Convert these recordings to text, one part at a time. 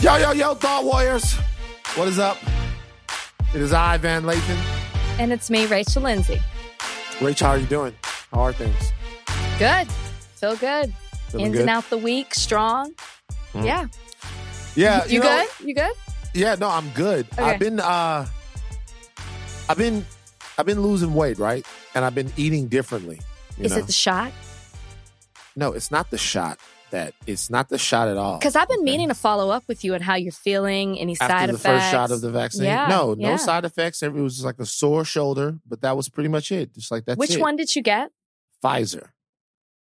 Yo, yo, yo, Thought Warriors. What is up? It is I, Van Lathan. And it's me, Rachel Lindsay. Rachel, how are you doing? How are things? Good. Feel good. Feeling In good? and out the week, strong. Mm. Yeah. Yeah, You, know, good? You good? Yeah, no, I'm good. Okay. I've been uh I've been I've been losing weight, right? And I've been eating differently. you Is know? it the shot? no, it's not the shot that it's not the shot at all. Because I've been okay? meaning to follow up with you on how you're feeling, any after side the effects. first shot of the vaccine. Yeah, no, no yeah. side effects. It was just like a sore shoulder, but that was pretty much it. Just like that. Which it. one did you get? Pfizer.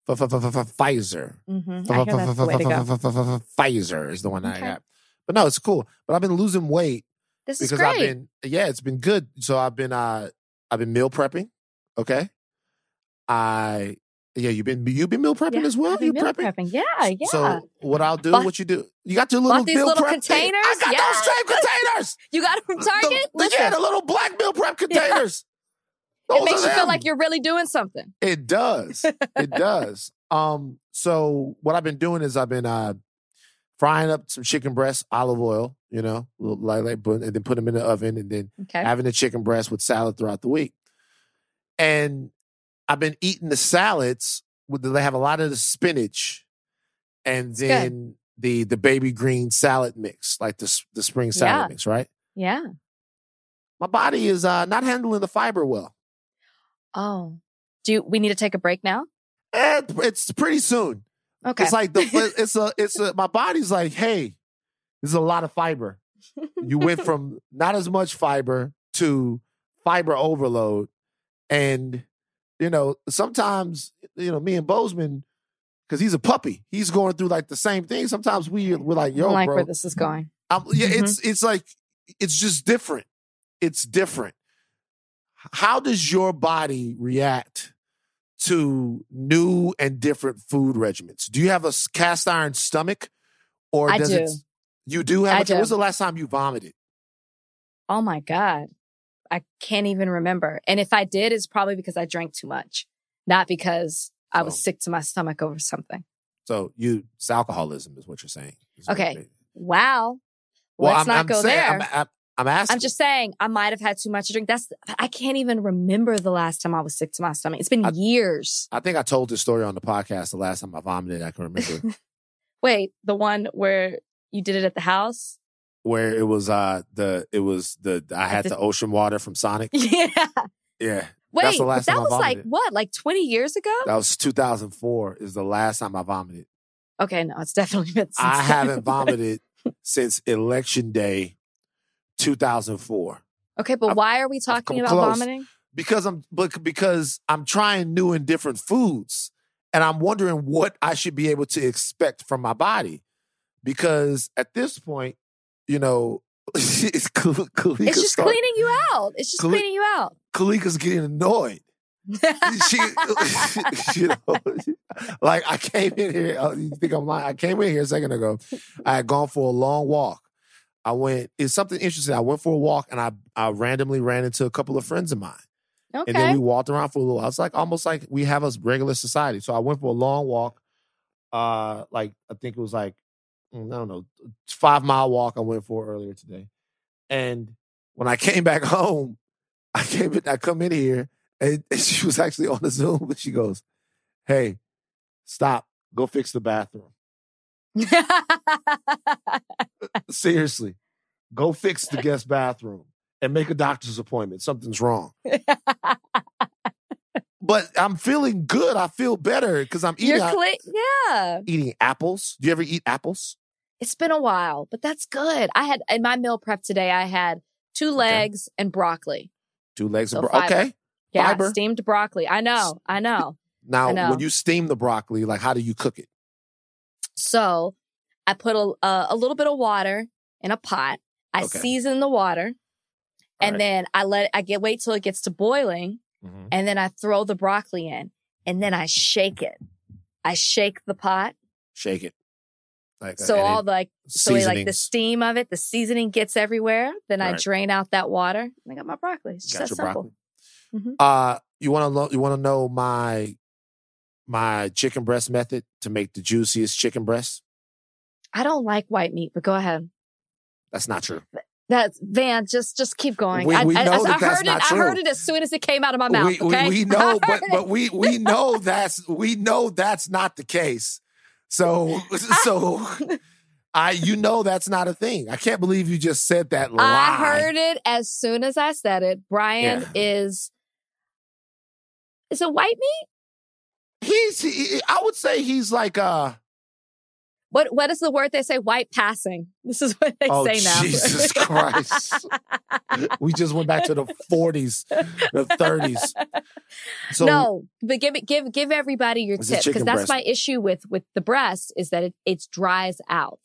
Pfizer. I hear that's the way to go. Pfizer is the one I Okay. got. But no, it's cool. But I've been losing weight This is because great. I've been yeah, it's been good. So I've been uh I've been meal prepping. Okay. I yeah, you've been you've been meal prepping Yeah, as well. You prepping? prepping. Yeah, yeah. So what I'll do, Bought- what you do, you got your little these meal little prep thing. containers? I got Yeah. those same containers. you got it from Target? the- Listen, yeah, the little black meal prep Yeah. containers. it makes you feel like you're really doing something. It does. It does. Um, so what I've been doing is I've been uh frying up some chicken breasts, olive oil, you know, little- like, like and then put them in the oven and then Okay. having the chicken breast with salad throughout the week. And I've been eating the salads with they have a lot of the spinach and then the the baby green salad mix, like the the spring salad Yeah. mix, right? yeah. My body is uh not handling the fiber well. Oh. Do you, we need to take a break now? Eh, it's pretty soon. Okay. It's like the it's a it's a my body's like, hey, this is a lot of fiber. You went from not as much fiber to fiber overload. And, you know, sometimes, you know, me and Bozeman, because he's a puppy, he's going through like the same thing. Sometimes we we're like, yo, don't like bro. where this is going. I'm, yeah, Mhm. it's it's like it's just different. It's different. How does your body react to new and different food regimens? Do you have a cast iron stomach, or I does do. it? You do have. I a, do. When's the last time you vomited? Oh my God. I can't even remember. And if I did, it's probably because I drank too much, not because I was sick to my stomach over something. So you, it's alcoholism, is what you're saying. Okay. Wow. Well, Let's I'm, not I'm go saying, there. I'm, I'm, I'm asking. I'm just saying I might have had too much to drink. That's I can't even remember the last time I was sick to my stomach. It's been I- years. I think I told this story on the podcast the last time I vomited. I can remember Wait, the one where you did it at the house? Where it was. Uh, the it was the I had the- the ocean water from Sonic. Yeah. Yeah, Wait, That's the last that time I was like what, like 20 years ago? that was 2004. Is the last time I vomited. Okay, no, it's definitely been since I then. haven't vomited since election day 2004 Okay, but I've- why are we talking about close. vomiting? because I'm but because I'm trying new and different foods and I'm wondering what I should be able to expect from my body because at this point, you know, it's Kal- Kalika It's just start- cleaning you out. It's just Cle- cleaning you out. Kalika's getting annoyed. she, you know, like I came in here. uh, You think I'm lying? I came in here a second ago. I had gone for a long walk. I went. It's something interesting. I went for a walk and I I randomly ran into a couple of friends of mine, okay. and then we walked around for a little. I was like almost like we have a regular society. So I went for a long walk. Uh, like I think it was like Mm, I don't know, five mile walk. I went for earlier today, and when I came back home, I came in. I come in here and, and she was actually on the Zoom, but she goes, "Hey, stop, go fix the bathroom. Seriously, go fix the guest bathroom and make a doctor's appointment. Something's wrong." But I'm feeling good. I feel better because I'm eating You're clean. Yeah. eating apples. Do you ever eat apples? It's been a while, but that's good. I had in my meal prep today, I had two legs and broccoli. Two legs So of bro- okay. Yeah, Fiber. steamed broccoli. I know. I know. Now, I know. when you steam the broccoli, like how do you cook it? So I put a, a, a little bit of water in a pot. I Okay. season the water and Alright. then I let I get wait till it gets to boiling Mhm. and then I throw the broccoli in and then I shake it. I shake the pot. Shake it. Like So all it- like so like the steam of it, the seasoning gets everywhere. Then I drain out that water. And I got my broccoli. It's just Got that your simple. broccoli. Mhm. Uh, you want to know? You want to know my my chicken breast method to make the juiciest chicken breast? I don't like white meat, but go ahead. That's not true. That's Van. Just just keep going. We- I, we I- know I, that I that's heard not it. I heard it as soon as it came out of my mouth. we, we- okay, we I know, but but we we know that's we know that's not the case. So so I you know that's not a thing. I can't believe you just said that lie. I heard it as soon as I said it. Brian Yeah. is is it white meat? He's he, I would say he's like uh What what is the word they say? White passing. This is what they Oh, say now. Jesus Christ. we just went back to the 40s, the 30s. So no, but give it give give everybody your tip because that's breast. my issue with with the breast is that it it dries out.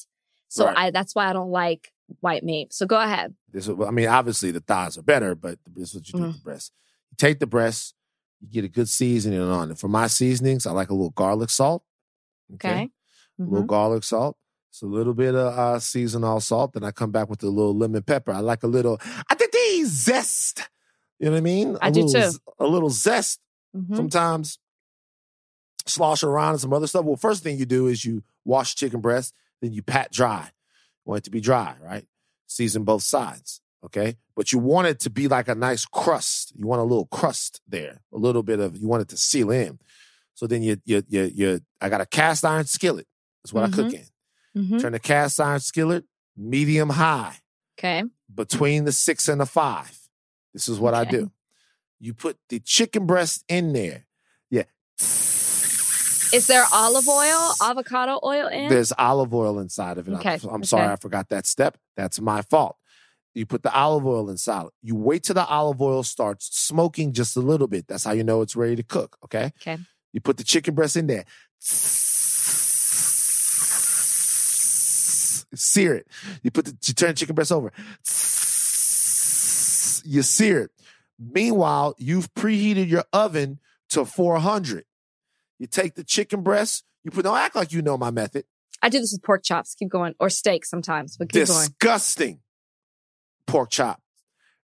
So Right. I that's why I don't like white meat. So go ahead. this is I mean obviously the thighs are better, but this is what you do with the mm. breast. You take the breast, you get a good seasoning on it. For my seasonings, I like a little garlic salt. Okay. A little garlic salt. It's a little bit of uh, seasonal salt. Then I come back with a little lemon pepper. I like a little I think they zest. You know what I mean? A I do little, too. A little zest. Mhm. Sometimes slosh around and some other stuff. Well, first thing you do is you wash chicken breast, then you pat dry. You want it to be dry, right? Season both sides. Okay. But you want it to be like a nice crust. You want a little crust there, a little bit of, you want it to seal in. So then you, you, you, you, I got a cast iron skillet. That's what I cook in. Mhm. Turn the cast iron skillet medium high Okay. between the six and the five. This is what I do. You put the chicken breast in there. Yeah. Is there olive oil, avocado oil in? There's olive oil inside of it. I'm- Okay, I'm, sorry. I forgot that step. That's my fault. You put the olive oil inside. You wait till the olive oil starts smoking just a little bit. That's how you know it's ready to cook. Okay. Okay. You put the chicken breast in there. Sear it. You put the you turn the chicken breast over. You sear it. Meanwhile, you've preheated your oven to 400. You take the chicken breast. You put. Don't act like you know my method. I do this with pork chops. Keep going. Or steak sometimes, but keep going. Disgusting. Pork chop.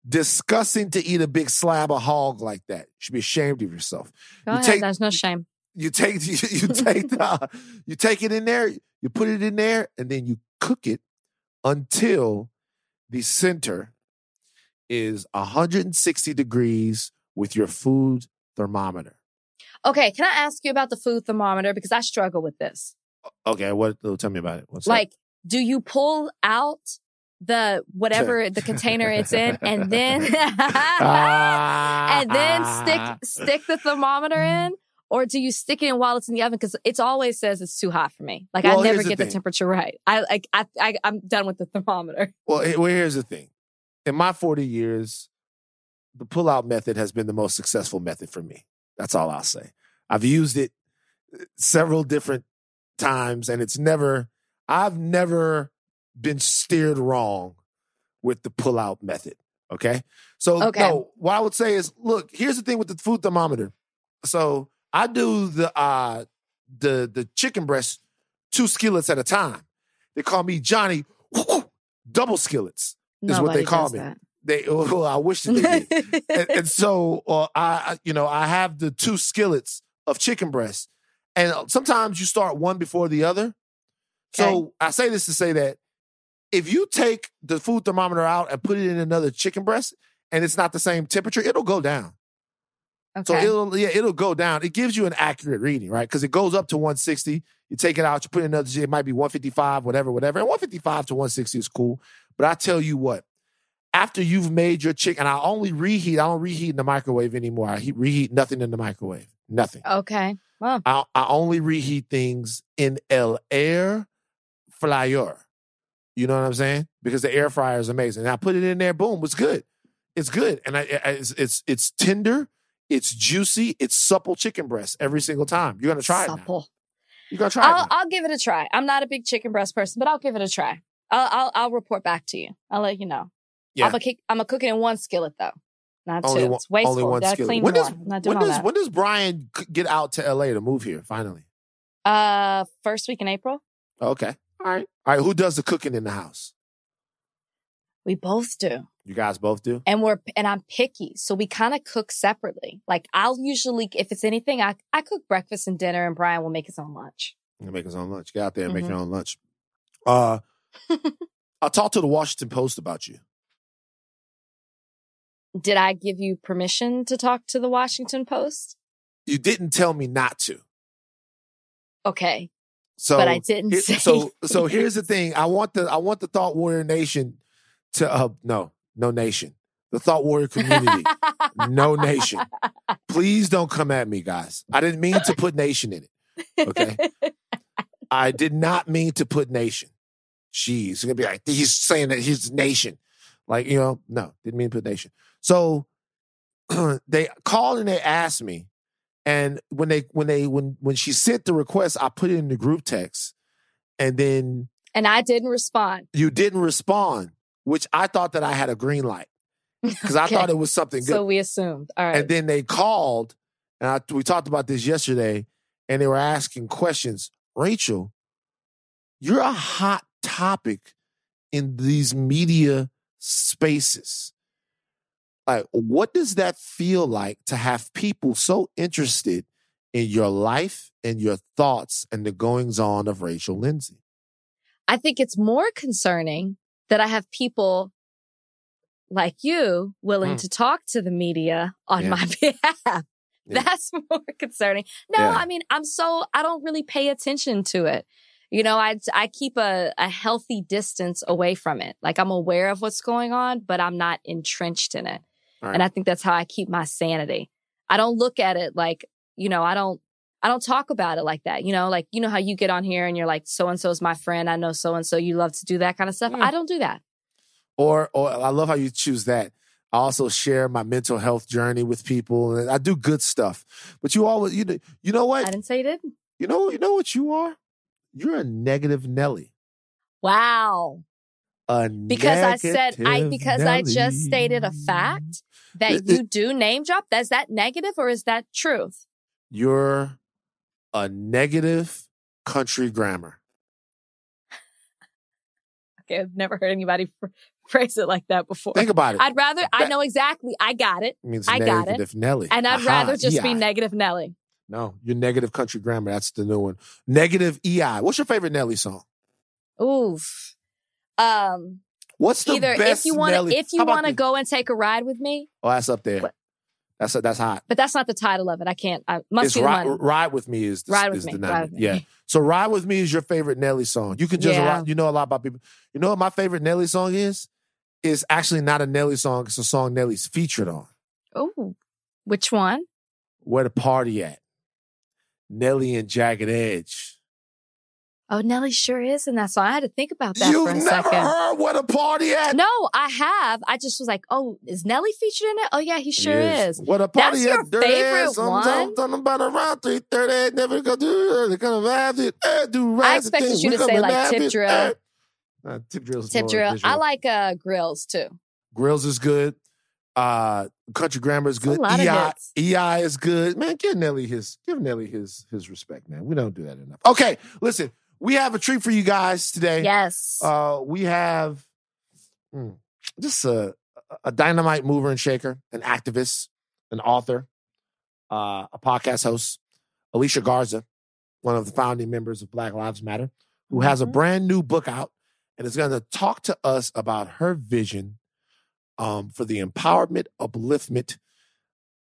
Disgusting to eat a big slab of hog like that. You should be ashamed of yourself. Go you ahead. take- There's no shame. You take you, you take the, you take it in there, you put it in there, and then you cook it until the center is 160 degrees with your food thermometer. Okay. Can I ask you about the food thermometer? Because I struggle with this. Okay, what? oh, Tell me about it. What's up? like, do you pull out the whatever the container it's in and then ah, and then ah, stick ah. stick the thermometer in? Or do you stick it in while it's in the oven? Because it's always says it's too hot for me. Like Well, I never the get the temperature right. I like I, I I'm done with the thermometer. Well, well, here's the thing. In my 40 years, the pull-out method has been the most successful method for me. That's all I'll say. I've used it uh, several different times, and it's never, I've never been steered wrong with the pull-out method. Okay. So Okay. no, what I would say is, look, here's the thing with the food thermometer. So I do the uh the the chicken breast two skillets at a time. They call me Johnny double skillets. Is what they call me. that. They well, I wish that they did. and, and so uh, I, you know, I have the two skillets of chicken breast, and uh, sometimes you start one before the other. So I say this to say that if you take the food thermometer out and put it in another chicken breast, and it's not the same temperature, it'll go down. So it'll yeah, it'll go down. It gives you an accurate reading, right? Because it goes up to 160. You take it out, you put it in another, it might be 155, whatever, whatever. And 155 to 160 is cool. But I tell you what, after you've made your chicken, I only reheat, I don't reheat in the microwave anymore. I heat, reheat nothing in the microwave. Nothing. okay. Well, I, I only reheat things in el air fryer. You know what I'm saying? Because the air fryer is amazing. And I put it in there, boom, it's good. It's good, and I, I it's, it's it's tender, it's juicy, it's supple chicken breast every single time. You're gonna try it. Supple. You're gonna try it. I'll now. I'll give it a try. I'm not a big chicken breast person, but I'll give it a try. I'll I'll, I'll report back to you. I'll let you know. Yeah. I'm a kick, I'm a cooking in one skillet though, not Only two. one, it's wasteful. only one Gotta skillet. clean When does I'm not doing when does that. when does Brian get out to LA to move here finally? Uh, first week in April. Okay, all right, all right. Who does the cooking in the house? We both do. You guys both do. And we're and I'm picky. So we kind of cook separately. Like I'll usually if it's anything, I I cook breakfast and dinner and Brian will make his own lunch. You make his own lunch. Get out there and make Mhm. your own lunch. Uh, I talked to the Washington Post about you. Did I give you permission to talk to the Washington Post? You didn't tell me not to. Okay. So, but I didn't say. so so here's the thing. I want the I want the Thought Warrior Nation to uh no no nation the Thought Warrior community no nation. Please don't come at me, guys. I didn't mean to put nation in it. Okay. I did not mean to put nation. She's gonna be like he's saying that he's nation, like you know. No, didn't mean to put nation. So they called and they asked me, and when they when they when when she sent the request, I put it in the group text, and then and I didn't respond. you didn't respond, which I thought that I had a green light because I thought it was something good. So we assumed. All right. And then they called, and I, we talked about this yesterday, and they were asking questions. Rachel, you're a hot topic in these media spaces. Like, what does that feel like to have people so interested in your life and your thoughts and the goings on of Rachel Lindsay? I think it's more concerning that I have people like you willing Mm. to talk to the media on Yeah. my behalf. Yeah. That's more concerning. No, Yeah. I mean, I'm so, I don't really pay attention to it. You know, I, I keep a, a healthy distance away from it. Like I'm aware of what's going on, but I'm not entrenched in it. Right. And I think that's how I keep my sanity. I don't look at it like, you know, I don't, I don't talk about it like that. You know, like, you know how you get on here and you're like, so and so is my friend. I know so and so. You love to do that kind of stuff. Yeah. I don't do that. Or, or I love how you choose that. I also share my mental health journey with people, and I do good stuff. But you always, you know, you know what? I didn't say you didn't. You know, you know what you are. You're a negative Nelly. Wow. A Because I said I because I just stated a fact that It- you do name drop. Is that negative or is that truth? You're a negative country grammar. Okay, I've never heard anybody phrase it like that before. Think about it. I'd rather I know exactly. I got it. it means I got it. negative Nelly. And I'd Aha, rather just be negative Nelly. No, you're negative country grammar. That's the new one. Negative EI. What's your favorite Nelly song? Oof. Um What's the either best if you want to if you want to go and take a ride with me, Oh, that's up there. That's that's hot. but that's not the title of it. I can't. I must it's be ride, ride with me is the, Ride with is me. the Ride with me. Yeah. So ride with me is your favorite Nelly song. You can just Yeah. you know a lot about people. You know what my favorite Nelly song is? Is actually not a Nelly song. It's a song Nelly's featured on. Oh, which one? Where the party at? Nelly and Jagged Edge. Oh, Nelly sure is in that song. I had to think about that You've for a never second. heard where the party at? No, I have. I just was like, oh, is Nelly featured in it? Oh yeah, he sure is. What a party That's your at? Dirty favorite ass. I'm one? talking- talking about around three thirty. Never gonna do it. Gonna have it. Eh, do I expected things. you to say, like, Tip. Drill. Uh, tip drill. Tip drill. I like uh Grillz too. Grillz is good. Uh, country grammar is good. EI. EI is good. Man, give Nelly his give Nelly his his respect, man. We don't do that enough. Okay, listen, we have a treat for you guys today. Yes. Uh, we have mm, just a a dynamite mover and shaker, an activist, an author, uh, a podcast host, Alicia Garza, one of the founding members of Black Lives Matter, who has a Mhm. brand new book out and is going to talk to us about her vision um, for the empowerment, upliftment,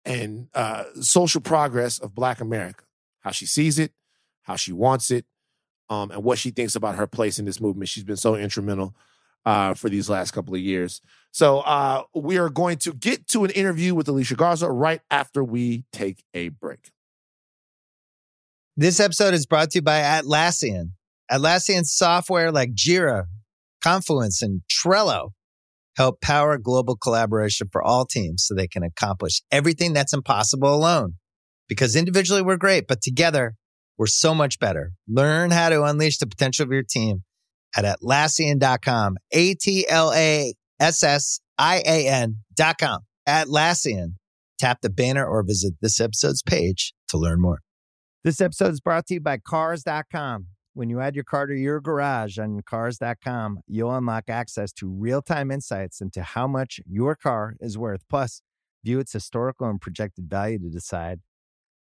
and uh, social progress of Black America. How she sees it, how she wants it, um, and what she thinks about her place in this movement. She's been so instrumental uh, for these last couple of years. So uh, we are going to get to an interview with Alicia Garza right after we take a break. This episode is brought to you by Atlassian. Atlassian software like Jira, Confluence, and Trello help power global collaboration for all teams so they can accomplish everything that's impossible alone. Because individually we're great, but together we're so much better. Learn how to unleash the potential of your team at Atlassian.com. A-T-L-A-S-S-I-A-N dot com. Atlassian. Tap the banner or visit this episode's page to learn more. This episode is brought to you by Cars.com. When you add your car to your garage on Cars.com, you'll unlock access to real time insights into how much your car is worth. Plus, view its historical and projected value to decide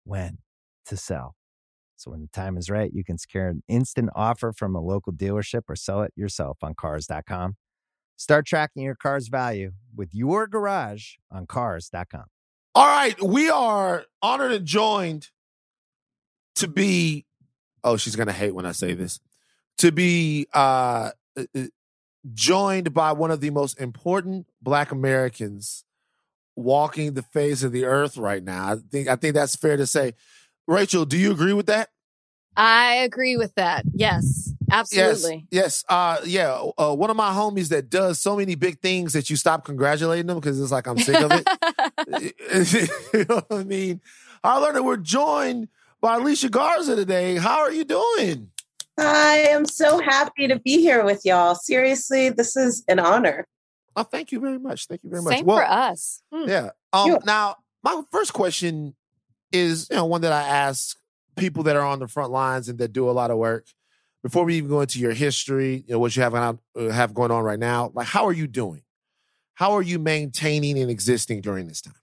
when to sell. So when the time is right, you can secure an instant offer from a local dealership or sell it yourself on cars.com. Start tracking your car's value with your garage on cars.com. All right, we are honored and joined to be. Oh, she's gonna hate when I say this. To be uh, uh, uh, joined by one of the most important Black Americans walking the face of the earth right now. I think I think that's fair to say. Rachel, do you agree with that? I agree with that. Yes, absolutely. Yes, yes. Uh, yeah. Uh, one of my homies that does so many big things that you stop congratulating them because it's like I'm sick of it. you know what I mean? I learned that we're joined by Alicia Garza today. How are you doing? I am so happy to be here with y'all. Seriously, this is an honor. Oh, thank you very much. Thank you very much. Same well, for us. Hmm. Yeah. Um, yeah. Now, my first question is, you know, one that I ask people that are on the front lines and that do a lot of work. Before we even go into your history, you know, what you have on, uh, have going on right now, like how are you doing? How are you maintaining and existing during this time?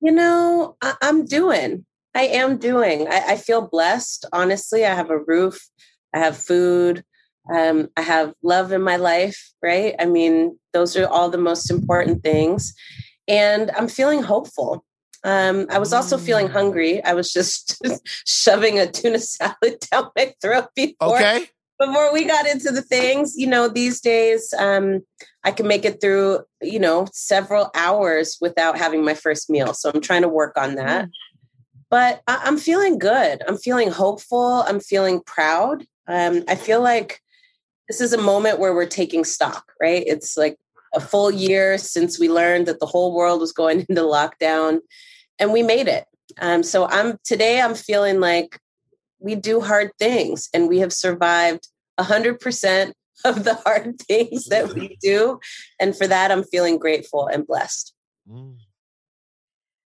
You know, I- am doing. I am doing. I-, I feel blessed. Honestly, I have a roof. I have food. Um, I have love in my life, right? I mean, those are all the most important things. And I'm feeling hopeful. Um, I was also feeling hungry. I was just shoving a tuna salad down my throat before. Okay. Before we got into the things, you know, these days um, I can make it through, you know, several hours without having my first meal. So I'm trying to work on that. Mm. But I- am feeling good. I'm feeling hopeful. I'm feeling proud. Um, I feel like this is a moment where we're taking stock, right? It's like a full year since we learned that the whole world was going into lockdown and we made it. Um, so I'm today I'm feeling like we do hard things and we have survived a hundred percent of the hard things that we do. And for that, I'm feeling grateful and blessed. Mm.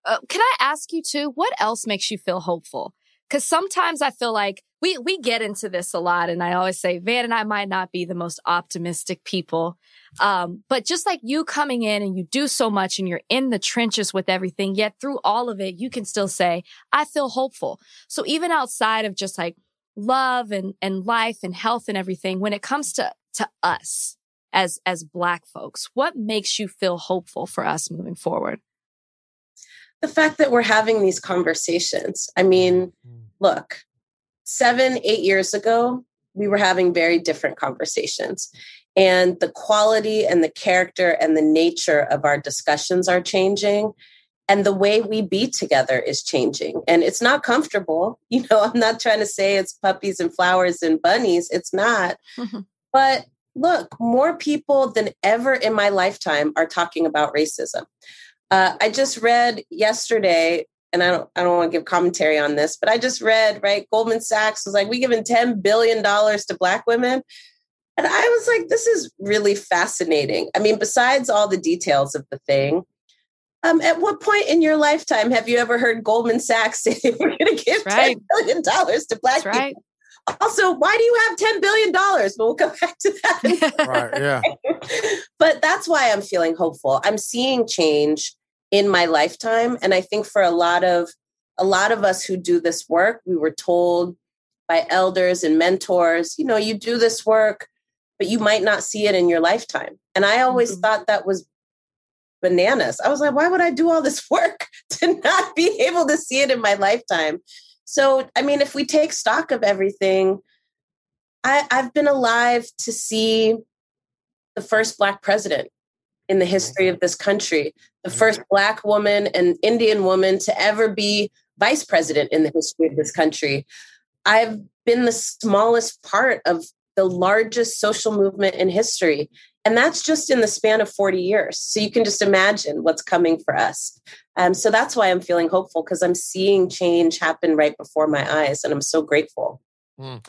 Uh, can I ask you too, what else makes you feel hopeful? Because sometimes I feel like we we get into this a lot, and I always say Van and I might not be the most optimistic people, um, but just like you coming in and you do so much and you're in the trenches with everything, yet through all of it, you can still say, I feel hopeful. So even outside of just like love and, and life and health and everything, when it comes to, to us as, as black folks, what makes you feel hopeful for us moving forward? The fact that we're having these conversations. I mean, mm. look, seven, eight years ago, we were having very different conversations. And the quality and the character and the nature of our discussions are changing. And the way we be together is changing. And it's not comfortable. You know i'm not trying to say it's puppies and flowers and bunnies. It's not. Mm-hmm. but look more people than ever in my lifetime are talking about racism uh, i just read yesterday and I don't I don't want to give commentary on this, but I just read, right? Goldman Sachs was like, we giving $10 billion to black women. And I was like, this is really fascinating. I mean, besides all the details of the thing, um, at what point in your lifetime have you ever heard Goldman Sachs say we're going to give right. $10 billion to Black That's people? Right. Also, why do you have $10 billion? But we'll come back to that. right, yeah. but that's why I'm feeling hopeful. I'm seeing change in my lifetime. And I think for a lot of a lot of us who do this work, we were told by elders and mentors, you know, you do this work but you might not see it in your lifetime. And I always mm-hmm. thought that was bananas. I was like, why would I do all this work to not be able to see it in my lifetime? So, I mean, if we take stock of everything, I, I've been alive to see the first Black president in the history of this country, the mm-hmm. first Black woman and Indian woman to ever be vice president in the history of this country. I've been the smallest part of the largest social movement in history. And that's just in the span of 40 years. So you can just imagine what's coming for us. Um, so that's why I'm feeling hopeful because I'm seeing change happen right before my eyes. And I'm so grateful. Mm.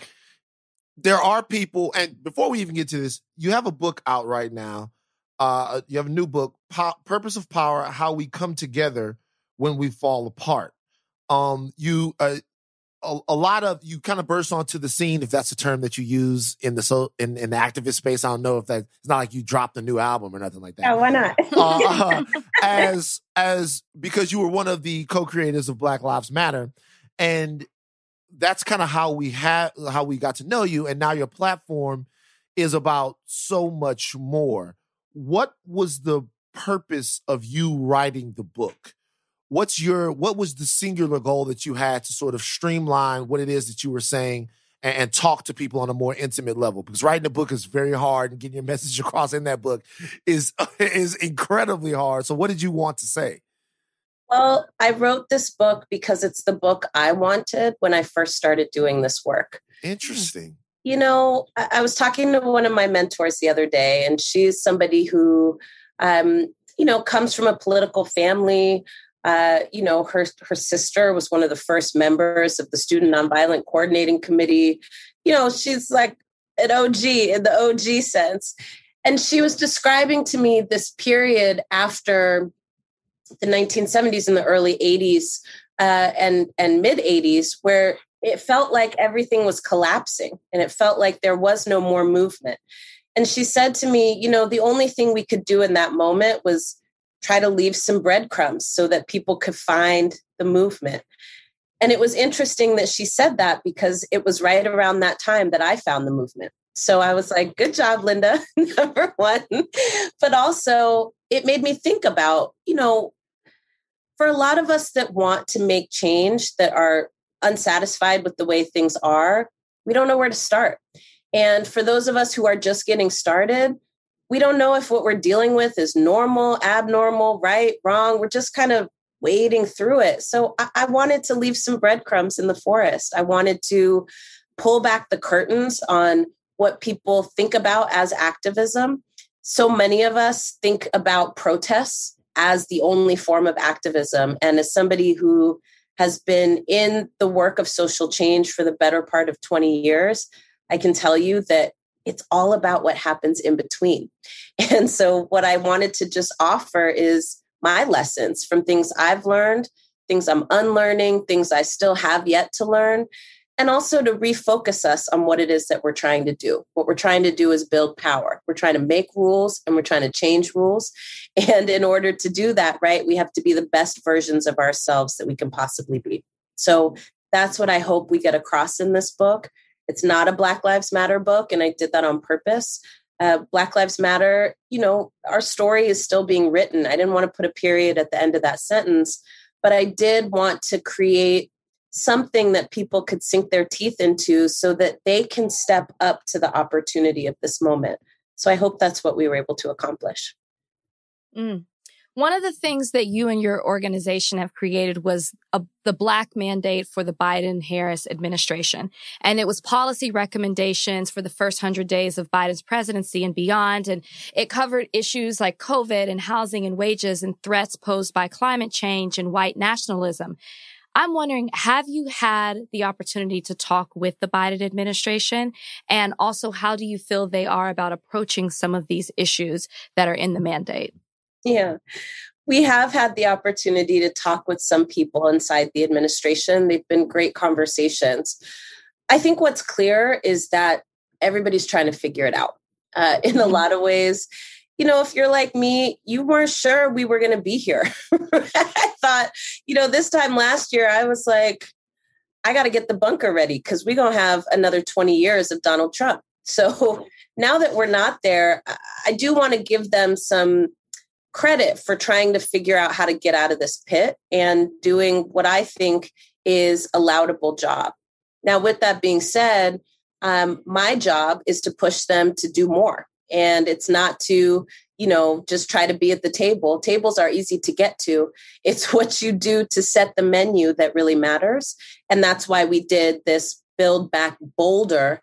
There are people, and before we even get to this, you have a book out right now. Uh, you have a new book, po- Purpose of Power How We Come Together When We Fall Apart. Um, you uh, a, a, lot of you kind of burst onto the scene, if that's a term that you use in the so in, in the activist space. I don't know if that it's not like you dropped a new album or nothing like that. Yeah, why not? uh, as as because you were one of the co-creators of Black Lives Matter, and that's kind of how we had how we got to know you and now your platform is about so much more what was the purpose of you writing the book? What's your what was the singular goal that you had to sort of streamline what it is that you were saying and, and, talk to people on a more intimate level? Because writing a book is very hard and getting your message across in that book is is incredibly hard. So what did you want to say? Well i wrote this book because it's the book i wanted when i first started doing this work. Interesting you know i, I was talking to one of my mentors the other day and she's somebody who um, you know comes from a political family uh, you know, her her sister was one of the first members of the Student Nonviolent Coordinating Committee. You know, she's like an OG in the OG sense. And she was describing to me this period after the 1970s and the early 80s uh, and and mid 80s where it felt like everything was collapsing and it felt like there was no more movement. And she said to me, you know, the only thing we could do in that moment was try to leave some breadcrumbs so that people could find the movement. And it was interesting that she said that because it was right around that time that I found the movement. So I was like, good job, Linda, number one. But also, it made me think about, you know, for a lot of us that want to make change, that are unsatisfied with the way things are, we don't know where to start. And for those of us who are just getting started, we don't know if what we're dealing with is normal, abnormal, right, wrong. We're just kind of wading through it. So I, I wanted to leave some breadcrumbs in the forest. I wanted to pull back the curtains on what people think about as activism. So many of us think about protests as the only form of activism. And as somebody who has been in the work of social change for the better part of 20 years, I can tell you that it's all about what happens in between. And so, what I wanted to just offer is my lessons from things I've learned, things I'm unlearning, things I still have yet to learn, and also to refocus us on what it is that we're trying to do. What we're trying to do is build power. We're trying to make rules and we're trying to change rules. And in order to do that, right, we have to be the best versions of ourselves that we can possibly be. So, that's what I hope we get across in this book it's not a Black Lives Matter book, and I did that on purpose. Uh, Black Lives Matter, you know, our story is still being written. I didn't want to put a period at the end of that sentence, but I did want to create something that people could sink their teeth into so that they can step up to the opportunity of this moment. So I hope that's what we were able to accomplish. Mm. One of the things that you and your organization have created was a, the black mandate for the Biden Harris administration. And it was policy recommendations for the first 100 days of Biden's presidency and beyond. And it covered issues like COVID and housing and wages and threats posed by climate change and white nationalism. I'm wondering, have you had the opportunity to talk with the Biden administration? And also, how do you feel they are about approaching some of these issues that are in the mandate? Yeah. We have had the opportunity to talk with some people inside the administration. They've been great conversations. I think what's clear is that everybody's trying to figure it out uh, in a mm-hmm. lot of ways. You know, if you're like me, you weren't sure we were going to be here. I thought, you know, this time last year, I was like, I got to get the bunker ready because we're going to have another 20 years of Donald Trump. So now that we're not there, I do want to give them some credit for trying to figure out how to get out of this pit and doing what I think is a laudable job. Now, with that being said, um, my job is to push them to do more. And it's not to, you know, just try to be at the table. Tables are easy to get to. It's what you do to set the menu that really matters. And that's why we did this Build Back Bolder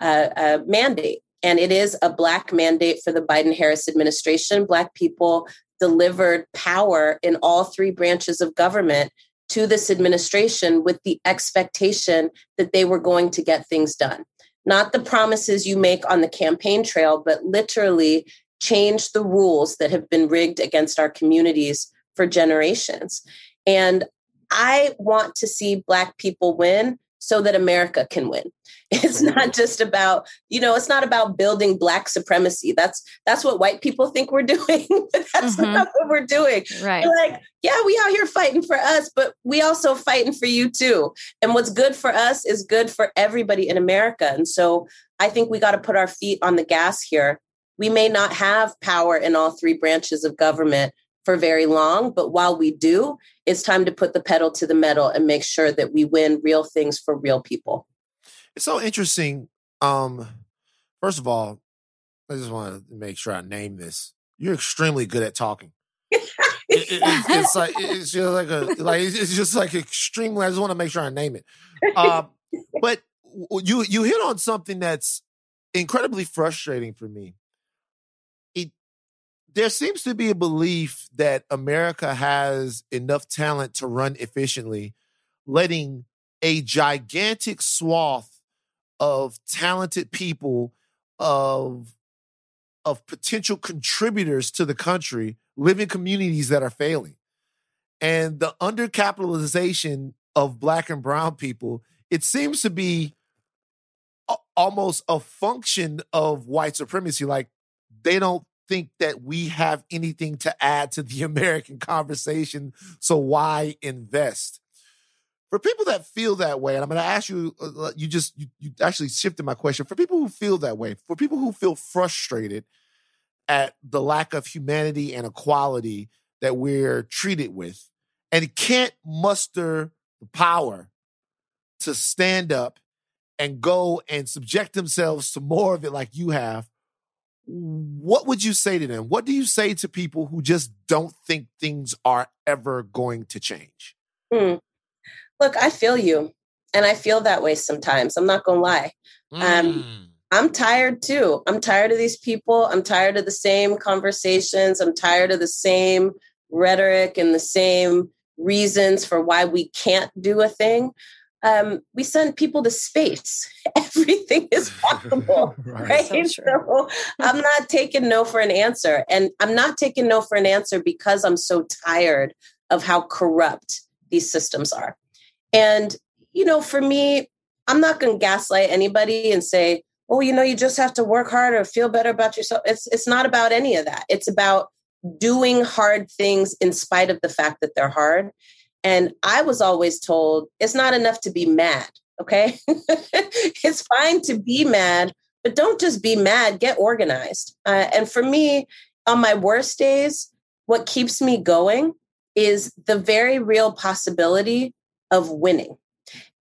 uh, uh, mandate and it is a Black mandate for the Biden Harris administration. Black people delivered power in all three branches of government to this administration with the expectation that they were going to get things done. Not the promises you make on the campaign trail, but literally change the rules that have been rigged against our communities for generations. And I want to see Black people win so that America can win. It's not just about, you know, it's not about building black supremacy. That's that's what white people think we're doing, but that's mm-hmm. not what we're doing. Right. We're like, yeah, we out here fighting for us, but we also fighting for you too. And what's good for us is good for everybody in America. And so I think we got to put our feet on the gas here. We may not have power in all three branches of government, for very long. But while we do, it's time to put the pedal to the metal and make sure that we win real things for real people. It's so interesting. Um, first of all, I just want to make sure I name this. You're extremely good at talking. it, it, it's, it's, like it's just like a like it's just like extremely. I just want to make sure I name it. Uh, but you you hit on something that's incredibly frustrating for me there seems to be a belief that America has enough talent to run efficiently, letting a gigantic swath of talented people of of potential contributors to the country live in communities that are failing. And the undercapitalization of black and brown people, it seems to be a- almost a function of white supremacy. Like they don't think that we have anything to add to the American conversation. So why invest? For people that feel that way, and I'm going to ask you, uh, uh, you just, you, you actually shifted my question. For people who feel that way, for people who feel frustrated at the lack of humanity and equality that we're treated with, and can't muster the power to stand up and go and subject themselves to more of it like you have, what would you say to them? What do you say to people who just don't think things are ever going to change? Hmm. Look, I feel you. And I feel that way sometimes. I'm not going to lie. Mm. Um, hmm. I'm tired too. I'm tired of these people. I'm tired of the same conversations. I'm tired of the same rhetoric and the same reasons for why we can't do a thing um, we send people to space. Everything is possible, right? right? So, so I'm not taking no for an answer. And I'm not taking no for an answer because I'm so tired of how corrupt these systems are. And, you know, for me, I'm not going to gaslight anybody and say, oh, you know, you just have to work harder, feel better about yourself. It's, it's not about any of that. It's about doing hard things in spite of the fact that they're hard and I was always told it's not enough to be mad. Okay. it's fine to be mad, but don't just be mad, get organized. Uh, and for me, on my worst days, what keeps me going is the very real possibility of winning.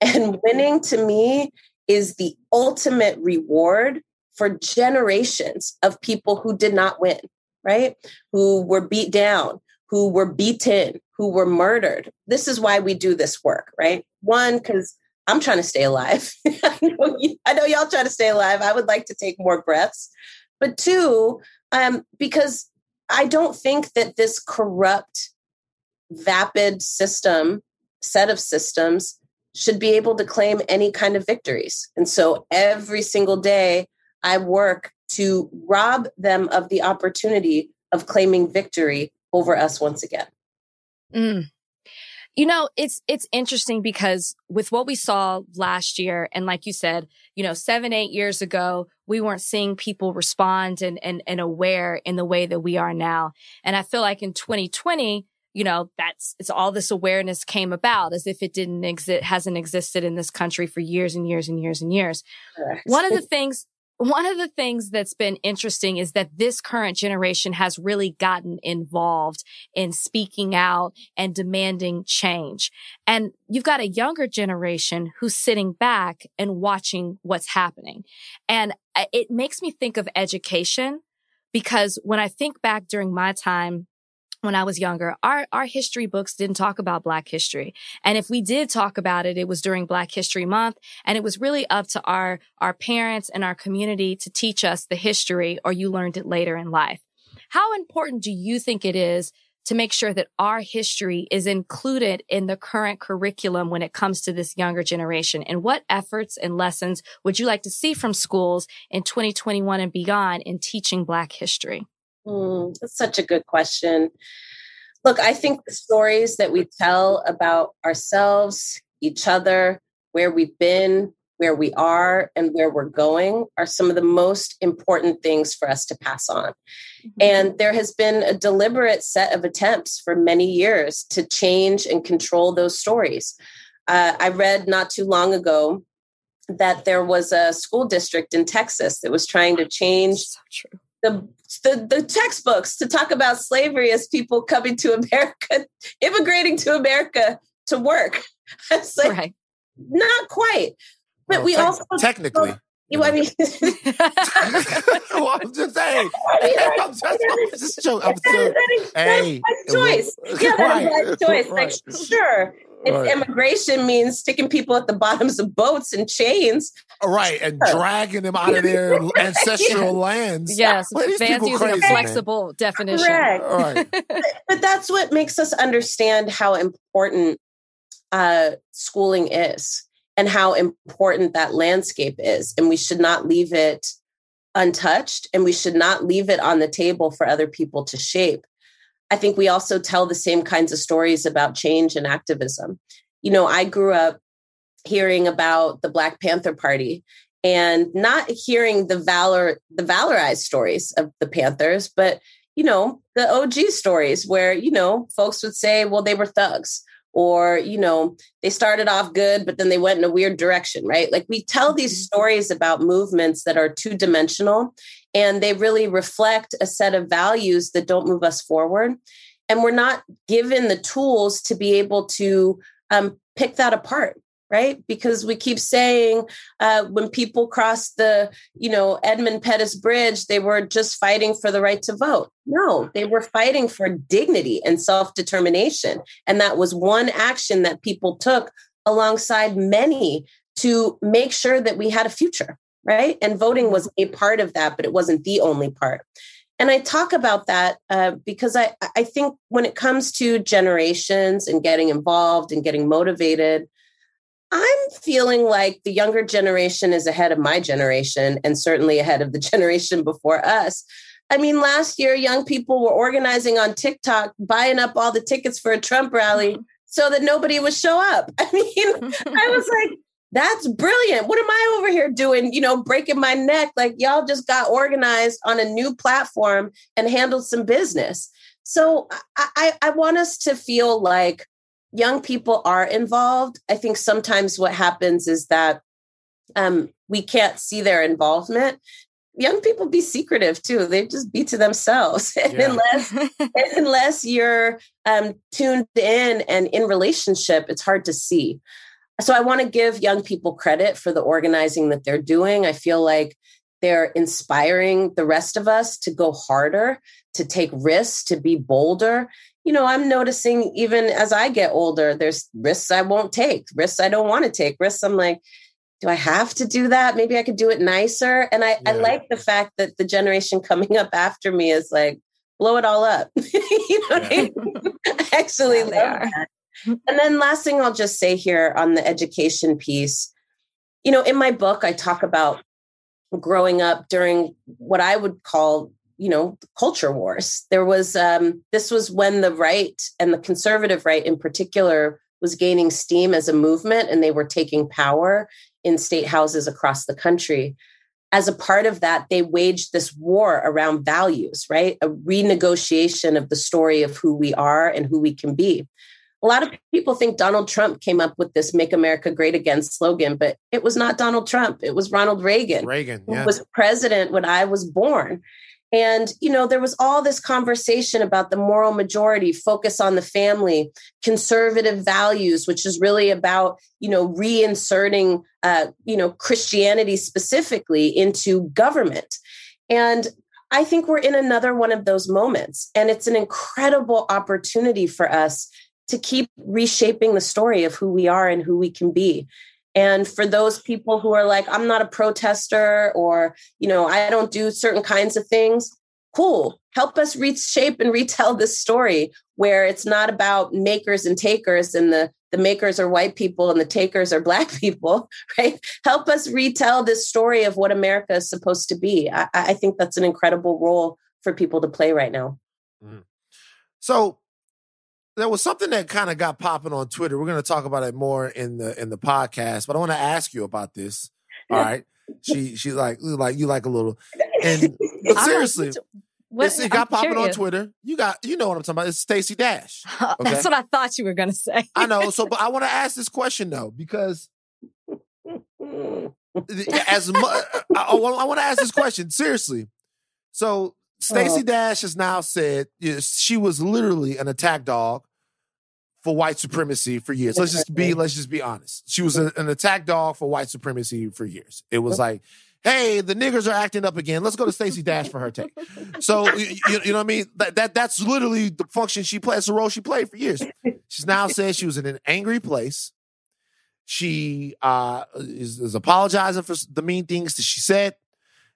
And winning to me is the ultimate reward for generations of people who did not win, right? Who were beat down, who were beaten, who were murdered. This is why we do this work, right? One, because I'm trying to stay alive. I, know I know y'all try to stay alive. I would like to take more breaths. But two, um, because I don't think that this corrupt, vapid system, set of systems, should be able to claim any kind of victories. And so every single day, I work to rob them of the opportunity of claiming victory over us once again. Mm. You know, it's it's interesting because with what we saw last year, and like you said, you know, seven, eight years ago, we weren't seeing people respond and and and aware in the way that we are now. And I feel like in 2020, you know, that's it's all this awareness came about as if it didn't exist hasn't existed in this country for years and years and years and years. Correct. One of the things one of the things that's been interesting is that this current generation has really gotten involved in speaking out and demanding change. And you've got a younger generation who's sitting back and watching what's happening. And it makes me think of education because when I think back during my time when I was younger, our, our history books didn't talk about Black history. And if we did talk about it, it was during Black History Month. And it was really up to our, our parents and our community to teach us the history or you learned it later in life. How important do you think it is to make sure that our history is included in the current curriculum when it comes to this younger generation? And what efforts and lessons would you like to see from schools in 2021 and beyond in teaching Black history? Mm, that's such a good question. Look, I think the stories that we tell about ourselves, each other, where we've been, where we are, and where we're going are some of the most important things for us to pass on. Mm-hmm. And there has been a deliberate set of attempts for many years to change and control those stories. Uh, I read not too long ago that there was a school district in Texas that was trying to change so the, the, the textbooks to talk about slavery as people coming to America, immigrating to America to work. It's like, right. not quite. But well, we te- also technically. You I mean, well, I'm just saying. I'm just, I'm just joking. I'm still, hey, choice. Yeah, that's right. choice. Like, sure if right. immigration means sticking people at the bottoms of boats and chains. Right, and dragging them out of their ancestral lands. Yes, Van's using crazy, a flexible man. definition. Correct. Right. but, but, that's what makes us understand how important uh, schooling is and how important that landscape is. And we should not leave it untouched and we should not leave it on the table for other people to shape. I think we also tell the same kinds of stories about change and activism. You know, I grew up hearing about the Black Panther Party and not hearing the valor the valorized stories of the Panthers, but you know, the OG stories where, you know, folks would say, well, they were thugs or you know they started off good but then they went in a weird direction right like we tell these mm-hmm. stories about movements that are two dimensional and they really reflect a set of values that don't move us forward and we're not given the tools to be able to um, pick that apart right? Because we keep saying uh, when people crossed the, you know, Edmund Pettus Bridge, they were just fighting for the right to vote. No, they were fighting for dignity and self determination. And that was one action that people took alongside many to make sure that we had a future, right? And voting was a part of that, but it wasn't the only part. And I talk about that uh, because I, I think when it comes to generations and getting involved and getting motivated, I'm feeling like the younger generation is ahead of my generation and certainly ahead of the generation before us. I mean, last year, young people were organizing on TikTok, buying up all the tickets for a Trump rally so that nobody would show up. I mean, I was like, that's brilliant. What am I over here doing? You know, breaking my neck. Like, y'all just got organized on a new platform and handled some business. So I, I, I want us to feel like young people are involved, I think sometimes what happens is that um, we can't see their involvement. Young people be secretive too; they just be to themselves, yeah. unless unless you're um, tuned in and in relationship. It's hard to see. So I want to give young people credit for the organizing that they're doing. I feel like they're inspiring the rest of us to go harder, to take risks, to be bolder you know, I'm noticing even as I get older, there's risks I won't take, risks I don't want to take, risks I'm like, do I have to do that? Maybe I could do it nicer. And I, yeah. I like the fact that the generation coming up after me is like, blow it all up. you know yeah. I, mean? I Actually, yeah, And then last thing I'll just say here on the education piece, you know, in my book, I talk about growing up during what I would call you know culture wars. There was um, this was when the right and the conservative right in particular was gaining steam as a movement and they were taking power in state houses across the country. As a part of that they waged this war around values right? A renegotiation of the story of who we are and who we can be a lot of people think Donald Trump came up with this make America great again slogan, but it was not Donald Trump. It was Ronald Reagan. Reagan yeah. who was president when I was born. And, you know, there was all this conversation about the moral majority, focus on the family, conservative values, which is really about, you know, reinserting, uh, you know, Christianity specifically into government. And I think we're in another one of those moments. And it's an incredible opportunity for us to keep reshaping the story of who we are and who we can be. And for those people who are like, I'm not a protester or, you know, I don't do certain kinds of things, cool. Help us reshape and retell this story where it's not about makers and takers and the, the makers are white people and the takers are black people, right? Help us retell this story of what America is supposed to be. I, I think that's an incredible role for people to play right now. Mm. So there was something that kind of got popping on Twitter. We're going to talk about it more in the in the podcast, but I want to ask you about this. All right, she she's like like you like a little, and but seriously, what- it's- it got I'm popping on. Twitter. You got you know what I'm talking about. It's Stacey Dash. That's what I thought you were going to say. I know. So, but I want to ask this question though because as much uh, uh, I, I want to ask this question seriously. So Stacey Uh-huh. Dash has now said yes, she was literally an attack dog for white supremacy for years. Let's just be let's just be honest. She was a- an attack dog for white supremacy for years. It was like, hey, the niggers are acting up again. Let's go to Stacey Dash for her take. So you, you, you know what I mean? That, that that's literally the function she plays, the role she played for years. She's now said she was in an angry place. She uh, is, is apologizing for the mean things that she said.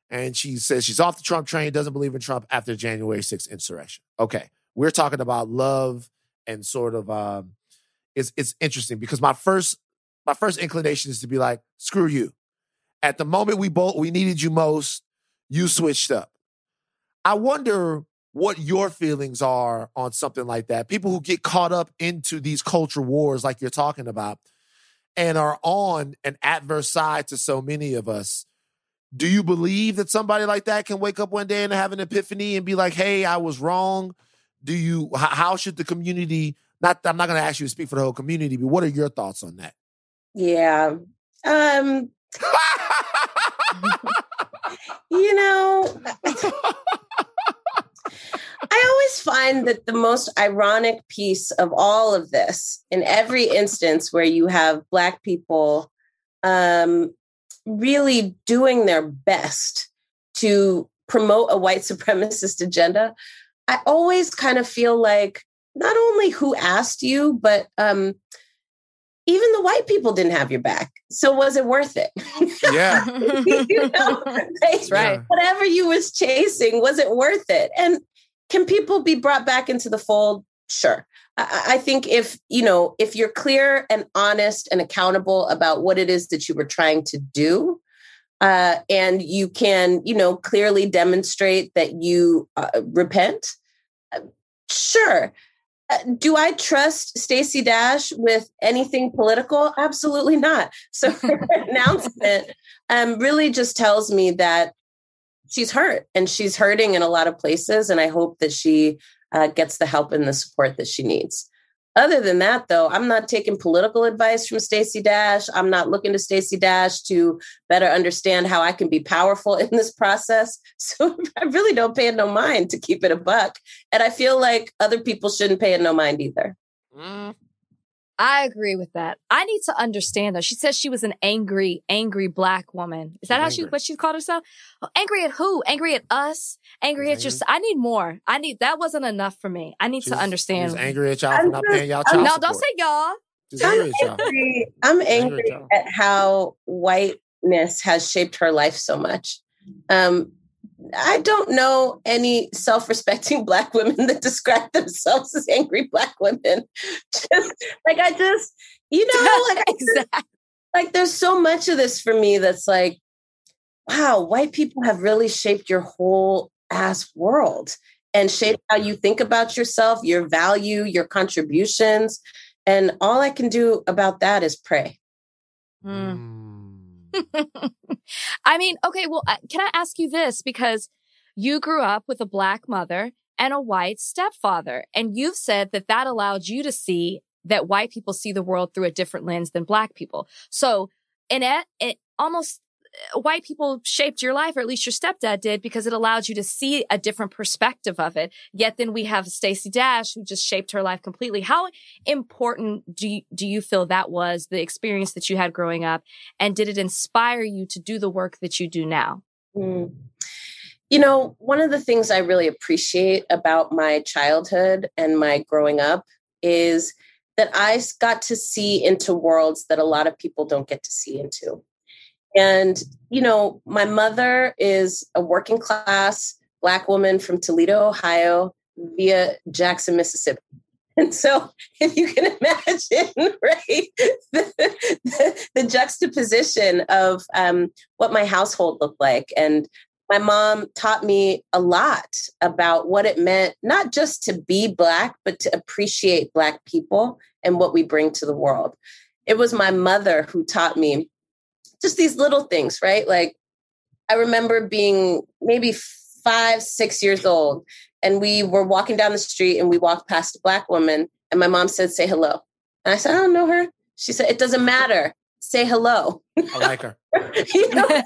And she says she's off the Trump train, doesn't believe in Trump after January 6th insurrection. Okay. We're talking about love and sort of um it's it's interesting because my first my first inclination is to be like, screw you. At the moment we both we needed you most, you switched up. I wonder what your feelings are on something like that. People who get caught up into these culture wars like you're talking about and are on an adverse side to so many of us. Do you believe that somebody like that can wake up one day and have an epiphany and be like, "Hey, I was wrong"? Do you? How should the community? Not, I'm not going to ask you to speak for the whole community, but what are your thoughts on that? Yeah. Um, you know, I always find that the most ironic piece of all of this, in every instance where you have Black people um, really doing their best to promote a white supremacist agenda, I always kind of feel like not only who asked you, but um, even the white people didn't have your back. So was it worth it? yeah, you know, like, That's right. whatever you was chasing, was it worth it? And can people be brought back into the fold? Sure. I, I think if you know, if you're clear and honest and accountable about what it is that you were trying to do, uh, and you can, you know, clearly demonstrate that you uh, repent, uh, sure. Uh, do I trust Stacey Dash with anything political? Absolutely not. So her announcement um, really just tells me that she's hurt and she's hurting in a lot of places. And I hope that she uh, gets the help and the support that she needs. Other than that, though, I'm not taking political advice from Stacey Dash. I'm not looking to Stacey Dash to better understand how I can be powerful in this process. So I really don't pay it no mind to keep it a buck. And I feel like other people shouldn't pay it no mind either. Mm, I agree with that. I need to understand though. She says she was an angry, angry black woman. Is that She's how she what she called herself? Oh, angry at who? Angry at us? Angry at She's your I need more. I need that wasn't enough for me. I need she's- to understand. She's angry at y'all for I'm not just- paying y'all I'm- child no, support. don't say y'all. She's angry at y'all. angry. I'm angry angry at at how whiteness has shaped her life so much. Um, I don't know any self-respecting black women that describe themselves as angry black women. Just like I just, you know, like I just- exactly. like there's so much of this for me that's like, wow, white people have really shaped your whole ass world and shaped how you think about yourself, your value, your contributions. And all I can do about that is pray. Mm. I mean, okay, well, uh, can I ask you this? Because you grew up with a black mother and a white stepfather, and you've said that that allowed you to see that white people see the world through a different lens than black people. So, in it, almost white people shaped your life, or at least your stepdad did, because it allowed you to see a different perspective of it. Yet then we have Stacey Dash, who just shaped her life completely. How important do you, do you feel that was the experience that you had growing up? And did it inspire you to do the work that you do now? Mm. You know, one of the things I really appreciate about my childhood and my growing up is that I got to see into worlds that a lot of people don't get to see into. And, you know, my mother is a working class Black woman from Toledo, Ohio, via Jackson, Mississippi. And so, if you can imagine, right, the, the, the juxtaposition of um, what my household looked like and my mom taught me a lot about what it meant, not just to be Black, but to appreciate Black people and what we bring to the world. It was my mother who taught me just these little things, right? Like, I remember being maybe five, six years old, and we were walking down the street and we walked past a Black woman, and my mom said, Say hello. And I said, I don't know her. She said, It doesn't matter. Say hello. I like her. you know?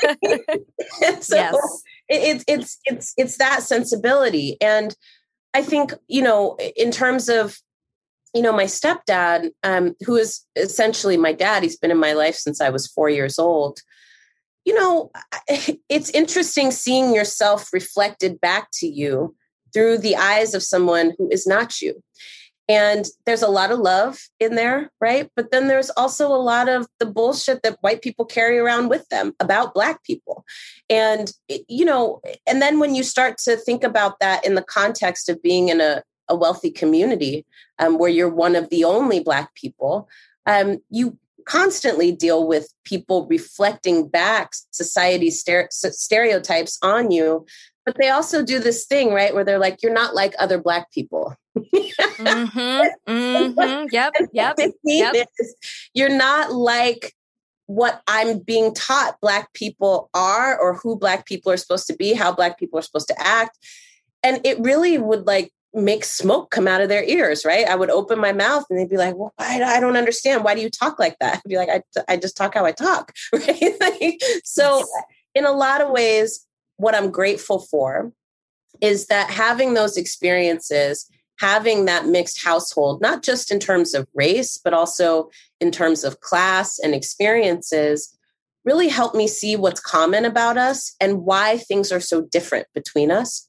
so Yes. it, it's it's it's that sensibility and i think you know in terms of you know my stepdad um who is essentially my dad he's been in my life since i was 4 years old. You know it's interesting seeing yourself reflected back to you through the eyes of someone who is not you. And there's a lot of love in there right? But then there's also a lot of the bullshit that white people carry around with them about black people. And you know and then when you start to think about that in the context of being in a, a wealthy community um, where you're one of the only black people um, you constantly deal with people reflecting back society's stere- stereotypes on you but they also do this thing right where they're like you're not like other black people mm-hmm, mm-hmm. Yep. Yep. what they mean Yep. is you're not like what I'm being taught Black people are, or who Black people are supposed to be, how Black people are supposed to act. And it really would like make smoke come out of their ears, right? I would open my mouth and they'd be like, well, I, I don't understand. Why do you talk like that? I'd be like, I, I just talk how I talk, right? Like, so, in a lot of ways, what I'm grateful for is that having those experiences having that mixed household, not just in terms of race, but also in terms of class and experiences, really helped me see what's common about us and why things are so different between us.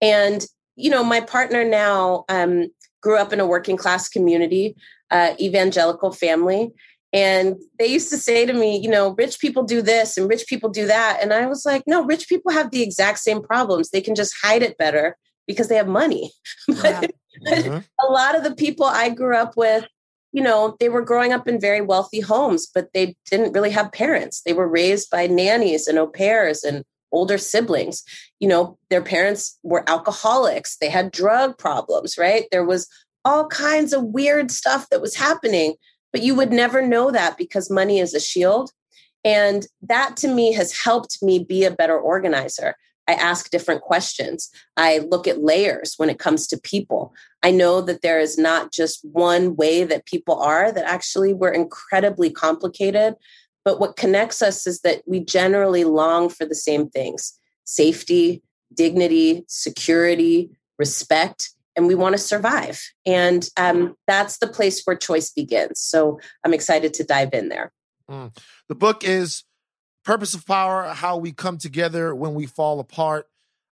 And, you know, my partner now um, grew up in a working class community, uh, evangelical family. And they used to say to me, you know, rich people do this and rich people do that. And I was like, no, rich people have the exact same problems. They can just hide it better because they have money. Yeah. Mhm. a lot of the people I grew up with, you know, they were growing up in very wealthy homes, but they didn't really have parents. They were raised by nannies and au pairs and older siblings. You know, their parents were alcoholics, they had drug problems, right? There was all kinds of weird stuff that was happening, but you would never know that because money is a shield. And that to me has helped me be a better organizer. I ask different questions. I look at layers when it comes to people. I know that there is not just one way that people are, that actually we're incredibly complicated. But what connects us is that we generally long for the same things safety, dignity, security, respect, and we want to survive. And um, that's the place where choice begins. So I'm excited to dive in there. The book is Purpose of Power How We Come Together When We Fall Apart.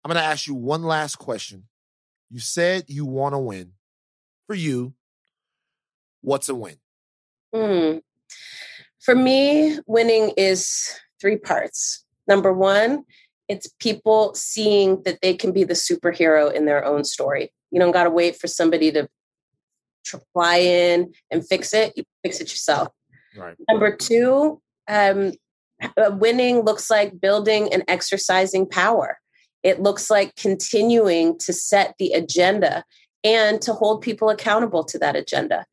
I'm going to ask you one last question. You said you want to win. For you, what's a win? Hmm. For me, winning is three parts. Number one, it's people seeing that they can be the superhero in their own story. You don't got to wait for somebody to fly in and fix it. You fix it yourself. Right. Number two, um, uh, winning looks like building and exercising power. It looks like continuing to set the agenda and to hold people accountable to that agenda.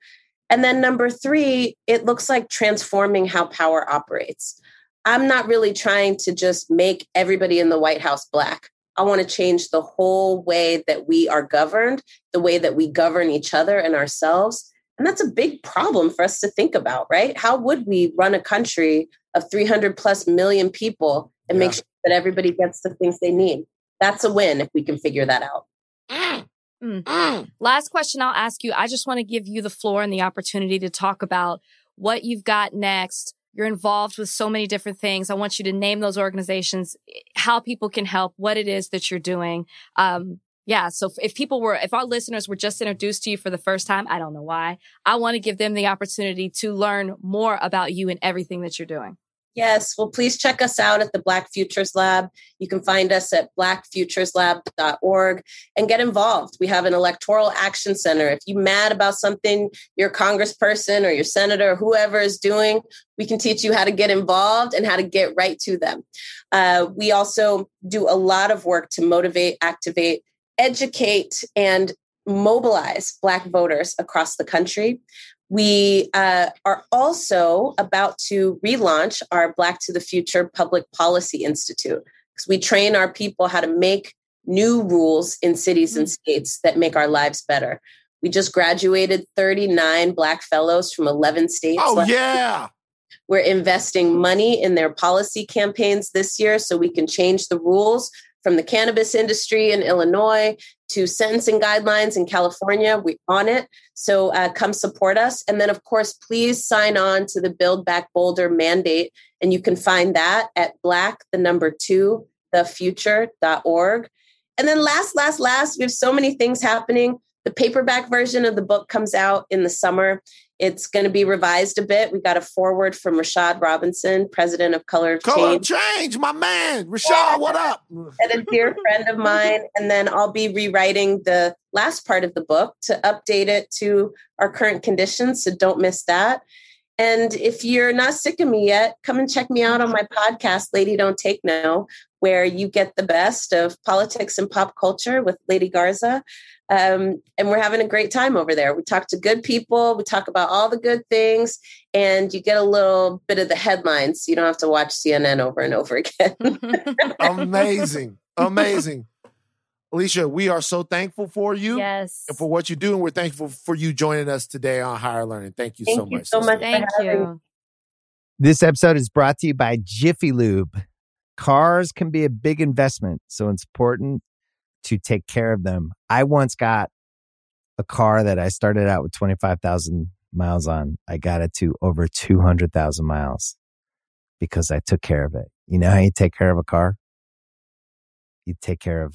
And then number three, it looks like transforming how power operates. I'm not really trying to just make everybody in the White House black. I want to change the whole way that we are governed, the way that we govern each other and ourselves. And that's a big problem for us to think about, right? How would we run a country of 300 plus million people and make sure that everybody gets the things they need? That's a win if we can figure that out. Mm. Mm. Last question I'll ask you. I just want to give you the floor and the opportunity to talk about what you've got next. You're involved with so many different things. I want you to name those organizations, how people can help, what it is that you're doing. Um, yeah. So if, if people were, if our listeners were just introduced to you for the first time, I don't know why. I want to give them the opportunity to learn more about you and everything that you're doing. Yes. Well, please check us out at the Black Futures Lab. You can find us at blackfutureslab.org and get involved. We have an electoral action center. If you're mad about something your congressperson or your senator or whoever is doing, we can teach you how to get involved and how to get right to them. Uh, we also do a lot of work to motivate, activate, educate, and mobilize Black voters across the country. We uh, are also about to relaunch our Black to the Future Public Policy Institute because we train our people how to make new rules in cities and mm. states that make our lives better. We just graduated 39 Black fellows from 11 states. Oh, yeah. We're investing money in their policy campaigns this year so we can change the rules from the cannabis industry in Illinois to sentencing guidelines in California. We on it. So uh, come support us. And then, of course, please sign on to the Build Back Bolder mandate. And you can find that at black, the number two, thefuture.org. And then last, last, last, we have so many things happening. The paperback version of the book comes out in the summer. It's going to be revised a bit. We got a forward from Rashad Robinson, president of Color of Color Change. Change, my man. Rashad, yeah. what up? and a dear friend of mine. And then I'll be rewriting the last part of the book to update it to our current conditions. So don't miss that. And if you're not sick of me yet, come and check me out on my podcast, Lady Don't Take No, where you get the best of politics and pop culture with Lady Garza. Um, and we're having a great time over there. We talk to good people, we talk about all the good things, and you get a little bit of the headlines. So you don't have to watch CNN over and over again. amazing. Amazing. Alicia, we are so thankful for you. Yes. And for what you do. And we're thankful for you joining us today on Higher Learning. Thank you Thank so you much. so much. Thank you. This episode is brought to you by Jiffy Lube. Cars can be a big investment, so it's important to take care of them. I once got a car that I started out with 25,000 miles on. I got it to over 200,000 miles because I took care of it. You know how you take care of a car? You take care of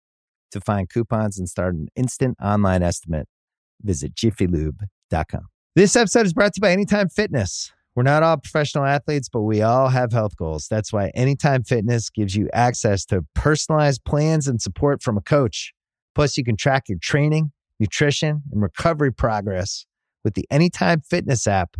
To find coupons and start an instant online estimate, visit jiffylube.com. This episode is brought to you by Anytime Fitness. We're not all professional athletes, but we all have health goals. That's why Anytime Fitness gives you access to personalized plans and support from a coach. Plus, you can track your training, nutrition, and recovery progress with the Anytime Fitness app,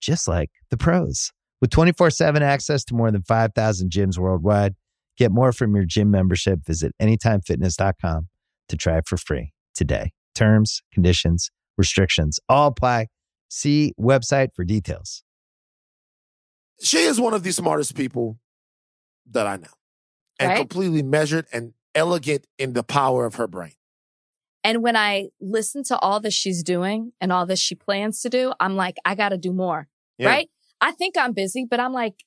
just like the pros. With 24 7 access to more than 5,000 gyms worldwide, get more from your gym membership. Visit AnytimeFitness.com to try it for free today. Terms, conditions, restrictions all apply. See website for details. She is one of the smartest people that I know and Right. completely measured and elegant in the power of her brain. And when I listen to all that she's doing and all that she plans to do, I'm like, I got to do more. Yeah. Right. I think I'm busy, but I'm like,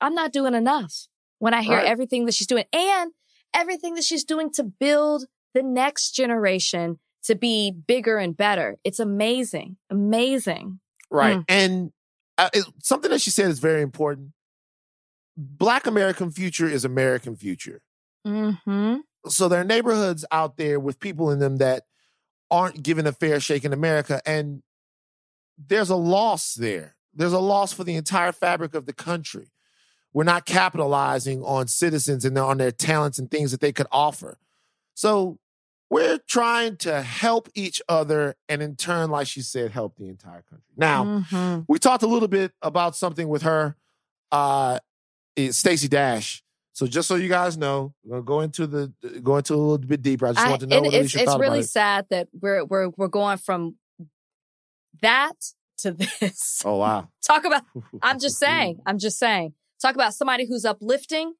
I'm not doing enough when I hear Right. everything that she's doing and everything that she's doing to build the next generation to be bigger and better. It's amazing. Amazing. Right. Mm. And uh, it, something that she said is very important. Black American future is American future. hmm So there are neighborhoods out there with people in them that aren't given a fair shake in America. And there's a loss there. There's a loss for the entire fabric of the country. We're not capitalizing on citizens and on their talents and things that they could offer. So we're trying to help each other and in turn, like she said, help the entire country. Now, Mhm. we talked a little bit about something with her, uh, is Stacey Dash. So just so you guys know, we're gonna go into the go into a little bit deeper. I just I- want to know what it's, it's really it. sad that we're we're we're going from that to this. Oh wow! Talk about I'm just saying. I'm just saying. Talk about somebody who's uplifting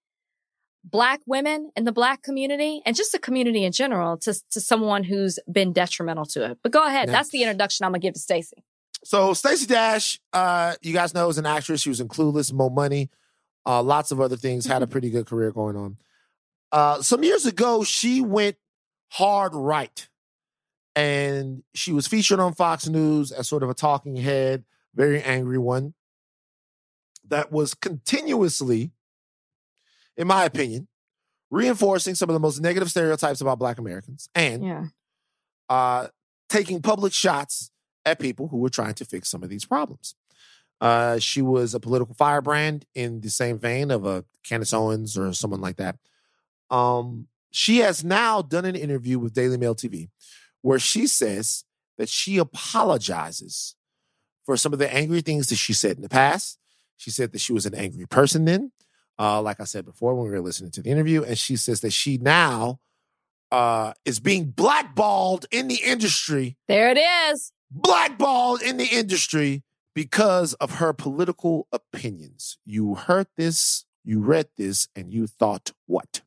black women in the black community and just the community in general to, to someone who's been detrimental to it. But go ahead. Yeah. That's the introduction I'm gonna give to Stacey. So Stacey Dash, uh, you guys know, is an actress. She was in Clueless, Mo Money. uh, lots of other things, had a pretty good career going on. Uh, some years ago, she went hard right. And she was featured on Fox News as sort of a talking head, very angry one, that was continuously, in my opinion, reinforcing some of the most negative stereotypes about Black Americans and Yeah. uh, taking public shots at people who were trying to fix some of these problems. Uh, she was a political firebrand in the same vein of a Candace Owens or someone like that. Um, she has now done an interview with Daily Mail TV where she says that she apologizes for some of the angry things that she said in the past. She said that she was an angry person then, uh, like I said before when we were listening to the interview, and she says that she now uh, is being blackballed in the industry, There it is. blackballed in the industry because of her political opinions. You heard this, you read this, and you thought what?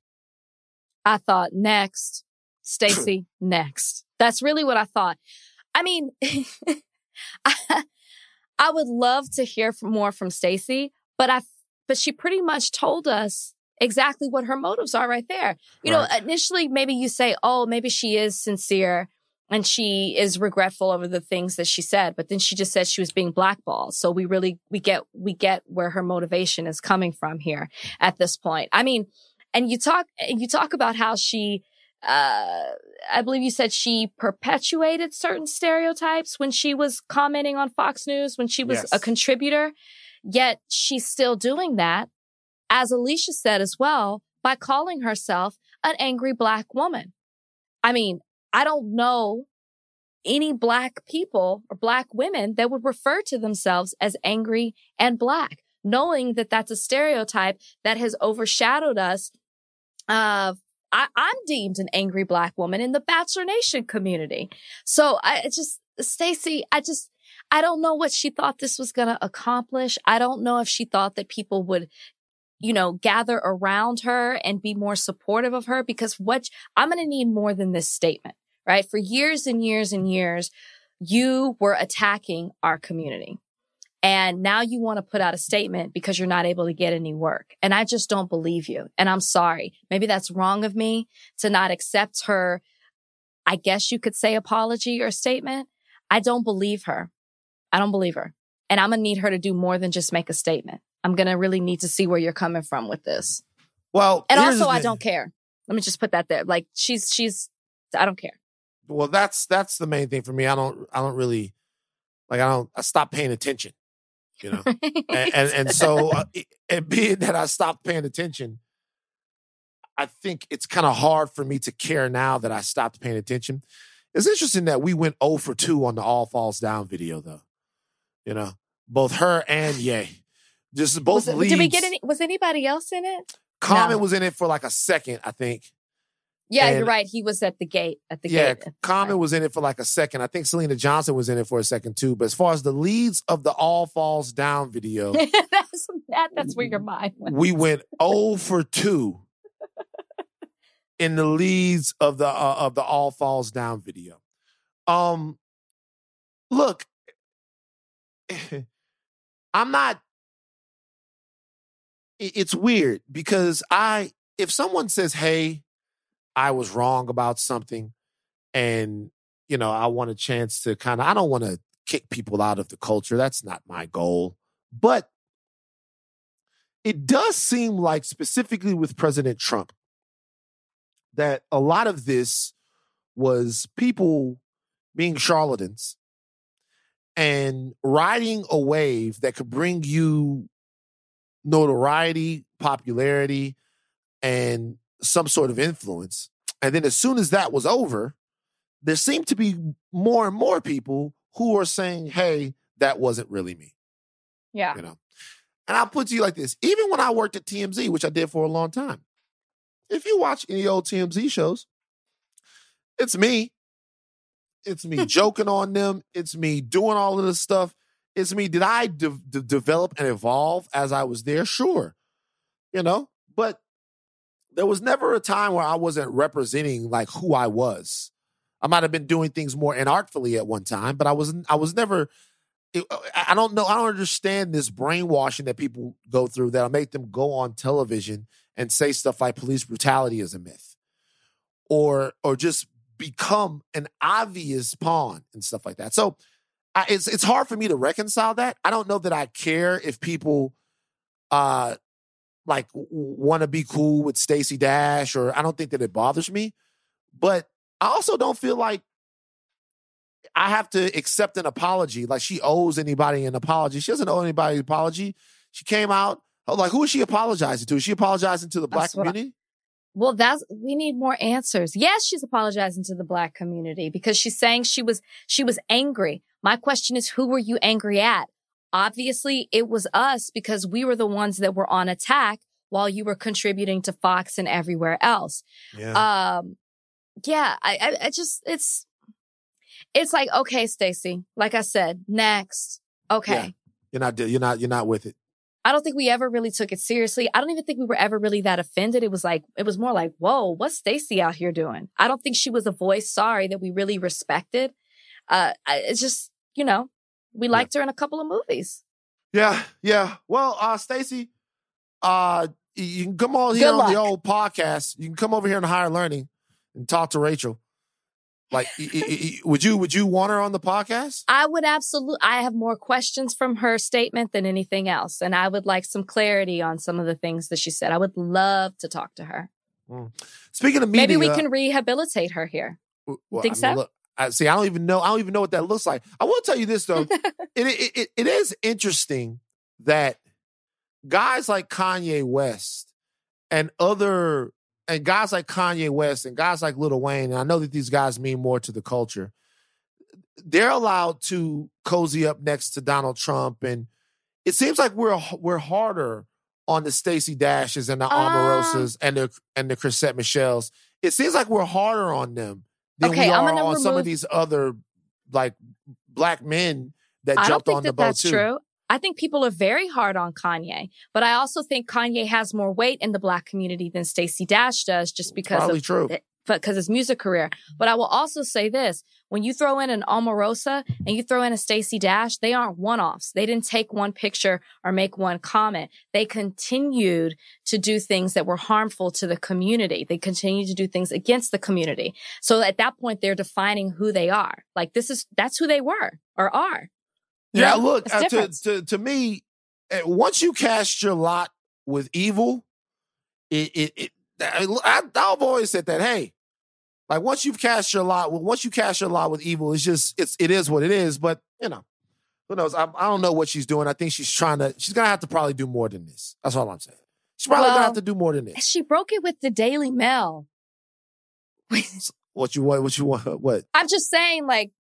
I thought next, Stacy, next. That's really what I thought. I mean, I, I would love to hear more from Stacy, but I, but she pretty much told us exactly what her motives are right there. You Right. know, initially maybe you say, oh, maybe she is sincere and she is regretful over the things that she said, but then she just said she was being blackballed. So we really, we get, we get where her motivation is coming from here at this point. I mean, and you talk, you talk about how she, uh, I believe you said she perpetuated certain stereotypes when she was commenting on Fox News, when she was Yes. a contributor. Yet she's still doing that, as Alicia said as well, by calling herself an angry black woman. I mean, I don't know any black people or black women that would refer to themselves as angry and black, knowing that that's a stereotype that has overshadowed us. Uh, I, I'm deemed an angry black woman in the Bachelor Nation community. So I just, Stacey, I just, I don't know what she thought this was going to accomplish. I don't know if she thought that people would, you know, gather around her and be more supportive of her because what I'm going to need more than this statement, right? For years and years and years, you were attacking our community. And now you want to put out a statement because you're not able to get any work. And I just don't believe you. And I'm sorry. Maybe that's wrong of me to not accept her, I guess you could say apology or statement. I don't believe her. I don't believe her. And I'm going to need her to do more than just make a statement. I'm going to really need to see where you're coming from with this. Well, And also, the I don't care. Let me just put that there. Like she's, she's, I don't care. Well, that's that's the main thing for me. I don't I don't really like I don't I stopped paying attention, you know. and, and and so uh, it- and being that I stopped paying attention, I think it's kind of hard for me to care now that I stopped paying attention. It's interesting that we went 0 for 2 on the All Falls Down video, though. You know, both her and Ye. Just both was it- leads. did we get any? Was anybody else in it? Common No. was in it for like a second, I think. Yeah, And- you're right. He was at the gate. At the yeah, gate. Common was in it for like a second. I think Syleena Johnson was in it for a second too. But as far as the leads of the All Falls Down video, that's that, that's where your mind went. we went 0 for 2 in the leads of the uh, of the All Falls Down video. Um look, I'm not it's weird because I if someone says, "Hey, I was wrong about something," and you know, I want a chance to kind of I don't want to kick people out of the culture. That's not my goal. But it does seem like specifically with President Trump that a lot of this was people being charlatans and riding a wave that could bring you notoriety, popularity, and some sort of influence. And then as soon as that was over, there seemed to be more and more people who are saying, hey, that wasn't really me, Yeah. you know? And I'll put to you like this even when I worked at TMZ, which I did for a long time, if you watch any old TMZ shows, it's me. It's me hmm. joking on them. It's me doing all of this stuff. It's me. Did I de- de- develop and evolve as I was there? Sure. You know, but there was never a time where I wasn't representing like who I was. I might have been doing things more inartfully at one time, but I was I was never I don't know. I don't understand this brainwashing that people go through that'll make them go on television and say stuff like police brutality is a myth, or or just become an obvious pawn and stuff like that. So I, it's it's hard for me to reconcile that. I don't know that I care if people uh like want to be cool with Stacey Dash, or I don't think that it bothers me. But I also don't feel like I have to accept an apology. Like she owes anybody an apology. She doesn't owe anybody an apology. She came out like, who is she apologizing to? Is she apologizing to the black community? I, well, that's we need more answers. Yes, she's apologizing to the black community because she's saying she was she was angry. My question is, who were you angry at? Obviously, it was us because we were the ones that were on attack while you were contributing to Fox and everywhere else. Yeah. Um, yeah, I, I, I just, it's, it's like, okay, Stacey, like I said, next. Okay. Yeah. You're not, you're not, you're not with it. I don't think we ever really took it seriously. I don't even think we were ever really that offended. It was like, it was more like, whoa, what's Stacey out here doing? I don't think she was a voice, sorry, that we really respected. Uh, it's just, you know, we liked yeah. her in a couple of movies. Yeah, yeah. Well, uh, Stacey, uh, you can come on here on the old podcast. You can come over here in higher learning and talk to Rachel. Like, would you would you want her on the podcast? I would absolutely. I have more questions from her statement than anything else, and I would like some clarity on some of the things that she said. I would love to talk to her. Mm. Speaking of media, maybe we can rehabilitate her here. Well, Think I mean, so? Look, I, see, I don't even know. I don't even know what that looks like. I will tell you this though. it, it, it, it is interesting that guys like Kanye West and other and guys like Kanye West and guys like Lil Wayne, and I know that these guys mean more to the culture. They're allowed to cozy up next to Donald Trump, and it seems like we're we're harder on the Stacey Dashes and the uh, Omarosas and the and the Chrisette Micheles. It seems like we're harder on them than okay, we are on remove... some of these other like black men that I jumped on the that boat that's too. True. I think people are very hard on Kanye, but I also think Kanye has more weight in the black community than Stacey Dash does just because Probably of true. Because his music career. But I will also say this, when you throw in an Omarosa and you throw in a Stacey Dash, they aren't one-offs. They didn't take one picture or make one comment. They continued to do things that were harmful to the community. They continued to do things against the community. So at that point, they're defining who they are. Like this is, that's who they were or are. Yeah, look, uh, to, to, to me, eh, once you cast your lot with evil, it, it, it I, I've always said that, hey, like once you've cast your lot, once you cast your lot with evil, it's just, it's, it is what it is. But, you know, who knows? I, I don't know what she's doing. I think she's trying to, she's to have to probably do more than this. That's all I'm saying. She's probably well, to have to do more than this. She broke it with the Daily Mail. what you want? What you want? What? I'm just saying, like,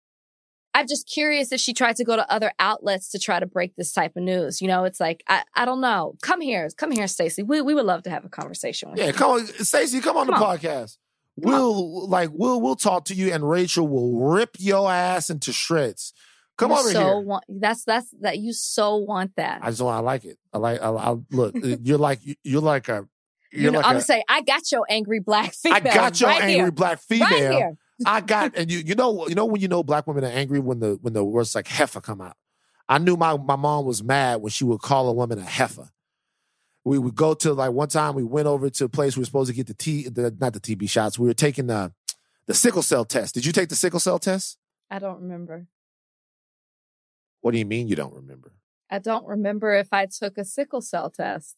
I'm just curious if she tried to go to other outlets to try to break this type of news. You know, it's like I, I don't know. Come here, come here, Stacey. We we would love to have a conversation with yeah, you. Yeah, come on, Stacey, come on come the on. podcast. We'll like we'll we'll talk to you, and Rachel will rip your ass into shreds. Come you over so here. Want, that's that's that you so want that. I just want. I like it. I like. I, I look. you're like you're like a. You're you know, like I'm a, gonna say I got your angry black female. I got your right angry here. black female. Right here. I got and you you know you know when you know black women are angry when the when the words like heifer come out. I knew my my mom was mad when she would call a woman a heifer. We would go to like one time we went over to a place we were supposed to get the T the, not the TB shots. We were taking the the sickle cell test. Did you take the sickle cell test? I don't remember. What do you mean you don't remember? I don't remember if I took a sickle cell test.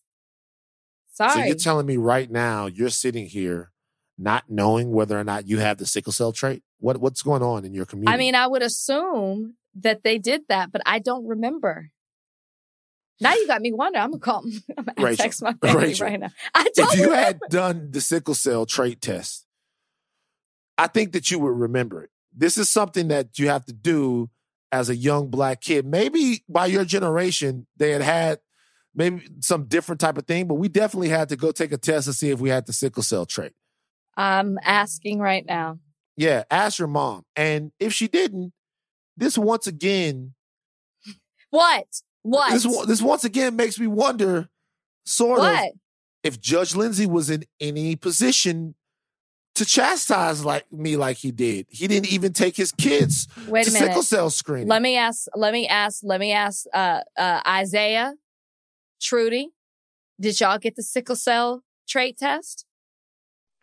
Sorry. So you're telling me right now you're sitting here not knowing whether or not you have the sickle cell trait? What what's going on in your community? I mean, I would assume that they did that, but I don't remember. Now you got me wondering. I'm gonna call. I'm gonna Rachel, text my family Rachel, right now. I if you remember. had done the sickle cell trait test, I think that you would remember it. This is something that you have to do as a young black kid. Maybe by your generation, they had had maybe some different type of thing, but we definitely had to go take a test to see if we had the sickle cell trait. I'm asking right now. Yeah, ask your mom. And if she didn't, this once again. What? What? This, this once again makes me wonder, sort what? of, if Judge Lindsay was in any position to chastise like me like he did. He didn't even take his kids Wait to a sickle cell screening. Let me ask, let me ask, let me ask uh uh Isaiah, Trudy, did y'all get the sickle cell trait test?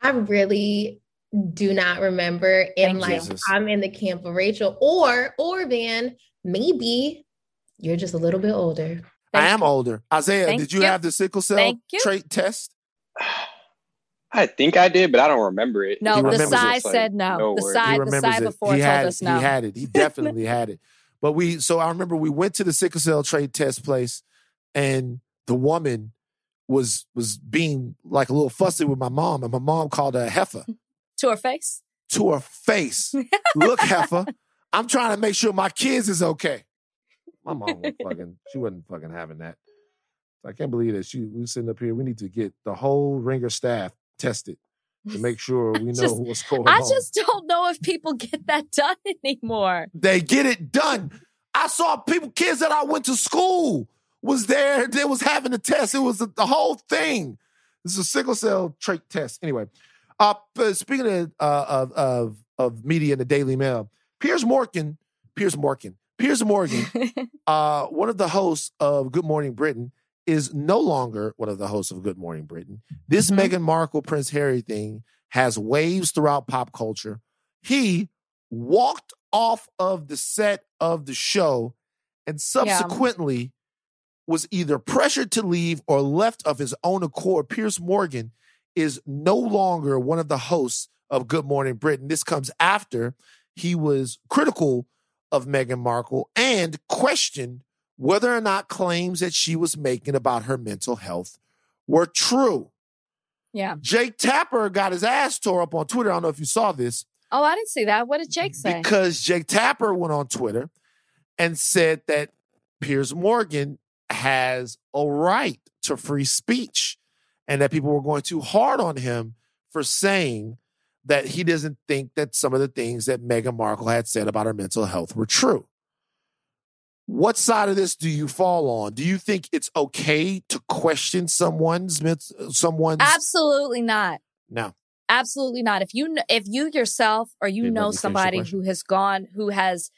I really do not remember. And Thank like Jesus. I'm in the camp of Rachel. Or or Van, maybe you're just a little bit older. I am you. older. Isaiah, Thank did you, you. have the sickle cell trait test? I think I did, but I don't remember it. No, He the remembers side like, said no. no the word. side, the side it. before he told had us it. no. He had it. He definitely had it. But we, so I remember we went to the sickle cell trait test place, and the woman was was being like a little fussy with my mom, and my mom called her a heifer to her face. to her face. Look, heifer, I'm trying to make sure my kids is okay. My mom was fucking. She wasn't fucking having that. I can't believe that she. We sitting up here. We need to get the whole ringer staff tested to make sure we know Just- what's going I on. just don't know if people get that done anymore. They get it done. I saw people, kids that I went to school was there. They was having the test. It was the, the whole thing. This is a sickle cell trait test. Anyway, uh, but speaking of, uh, of of of media in the Daily Mail, Piers Morgan, Piers Morgan, Piers Morgan, uh, one of the hosts of Good Morning Britain, is no longer one of the hosts of Good Morning Britain. This Mhm. Meghan Markle Prince Harry thing has waves throughout pop culture. He walked off of the set of the show and subsequently was either pressured to leave or left of his own accord. Piers Morgan is no longer one of the hosts of Good Morning Britain. This comes after he was critical of Meghan Markle and questioned whether or not claims that she was making about her mental health were true. yeah. Jake Tapper got his ass tore up on Twitter. I don't know if you saw this Oh, I didn't see that. What did Jake say? because Jake Tapper went on Twitter and said that Piers Morgan has a right to free speech and that people were going too hard on him for saying that he doesn't think that some of the things that Meghan Markle had said about her mental health were true. What side of this do you fall on? Do you think it's okay to question someone's someone's Absolutely not. no? Absolutely not. If you if you yourself or you know me finish the somebody who has gone who has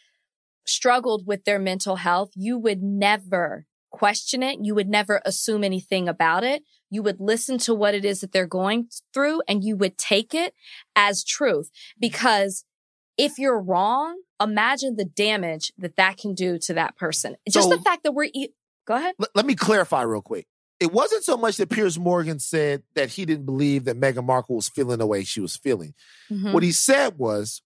struggled with their mental health, you would never question it. You would never assume anything about it. You would listen to what it is that they're going through and you would take it as truth because if you're wrong, imagine the damage that that can do to that person. Just So- the fact that we're e- Go ahead. let, let me clarify real quick. It wasn't so much that Piers Morgan said that he didn't believe that Meghan Markle was feeling the way she was feeling. Mhm. What he said was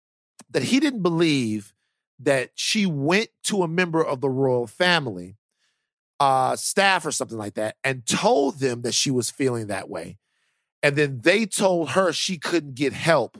that he didn't believe that she went to a member of the royal family, uh, staff or something like that, and told them that she was feeling that way. And then they told her she couldn't get help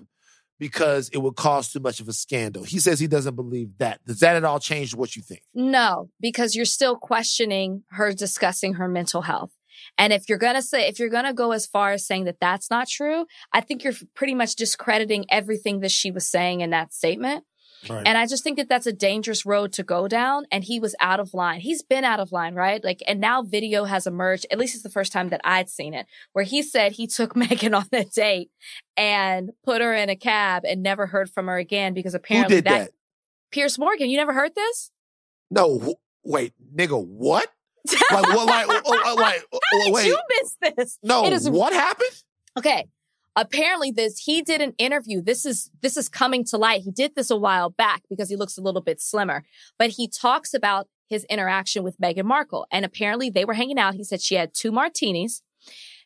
because it would cause too much of a scandal. He says he doesn't believe that. Does that at all change what you think? No, because you're still questioning her discussing her mental health. And if you're going to say, if you're going to go as far as saying that that's not true, I think you're pretty much discrediting everything that she was saying in that statement. Right. And I just think that that's a dangerous road to go down. And he was out of line. He's been out of line, right? Like, and now video has emerged. At least it's the first time that I'd seen it, where he said he took Meghan on a date and put her in a cab and never heard from her again because Who apparently did that? Piers Morgan, you never heard this? No, wh- wait, nigga, what? Like what? Like, oh, oh, like, oh, How did wait, you miss this? no, It is- what happened? Okay. Apparently this he did an interview. This is this is coming to light. He did this a while back because he looks a little bit slimmer. But he talks about his interaction with Meghan Markle. And apparently they were hanging out. He said she had two martinis.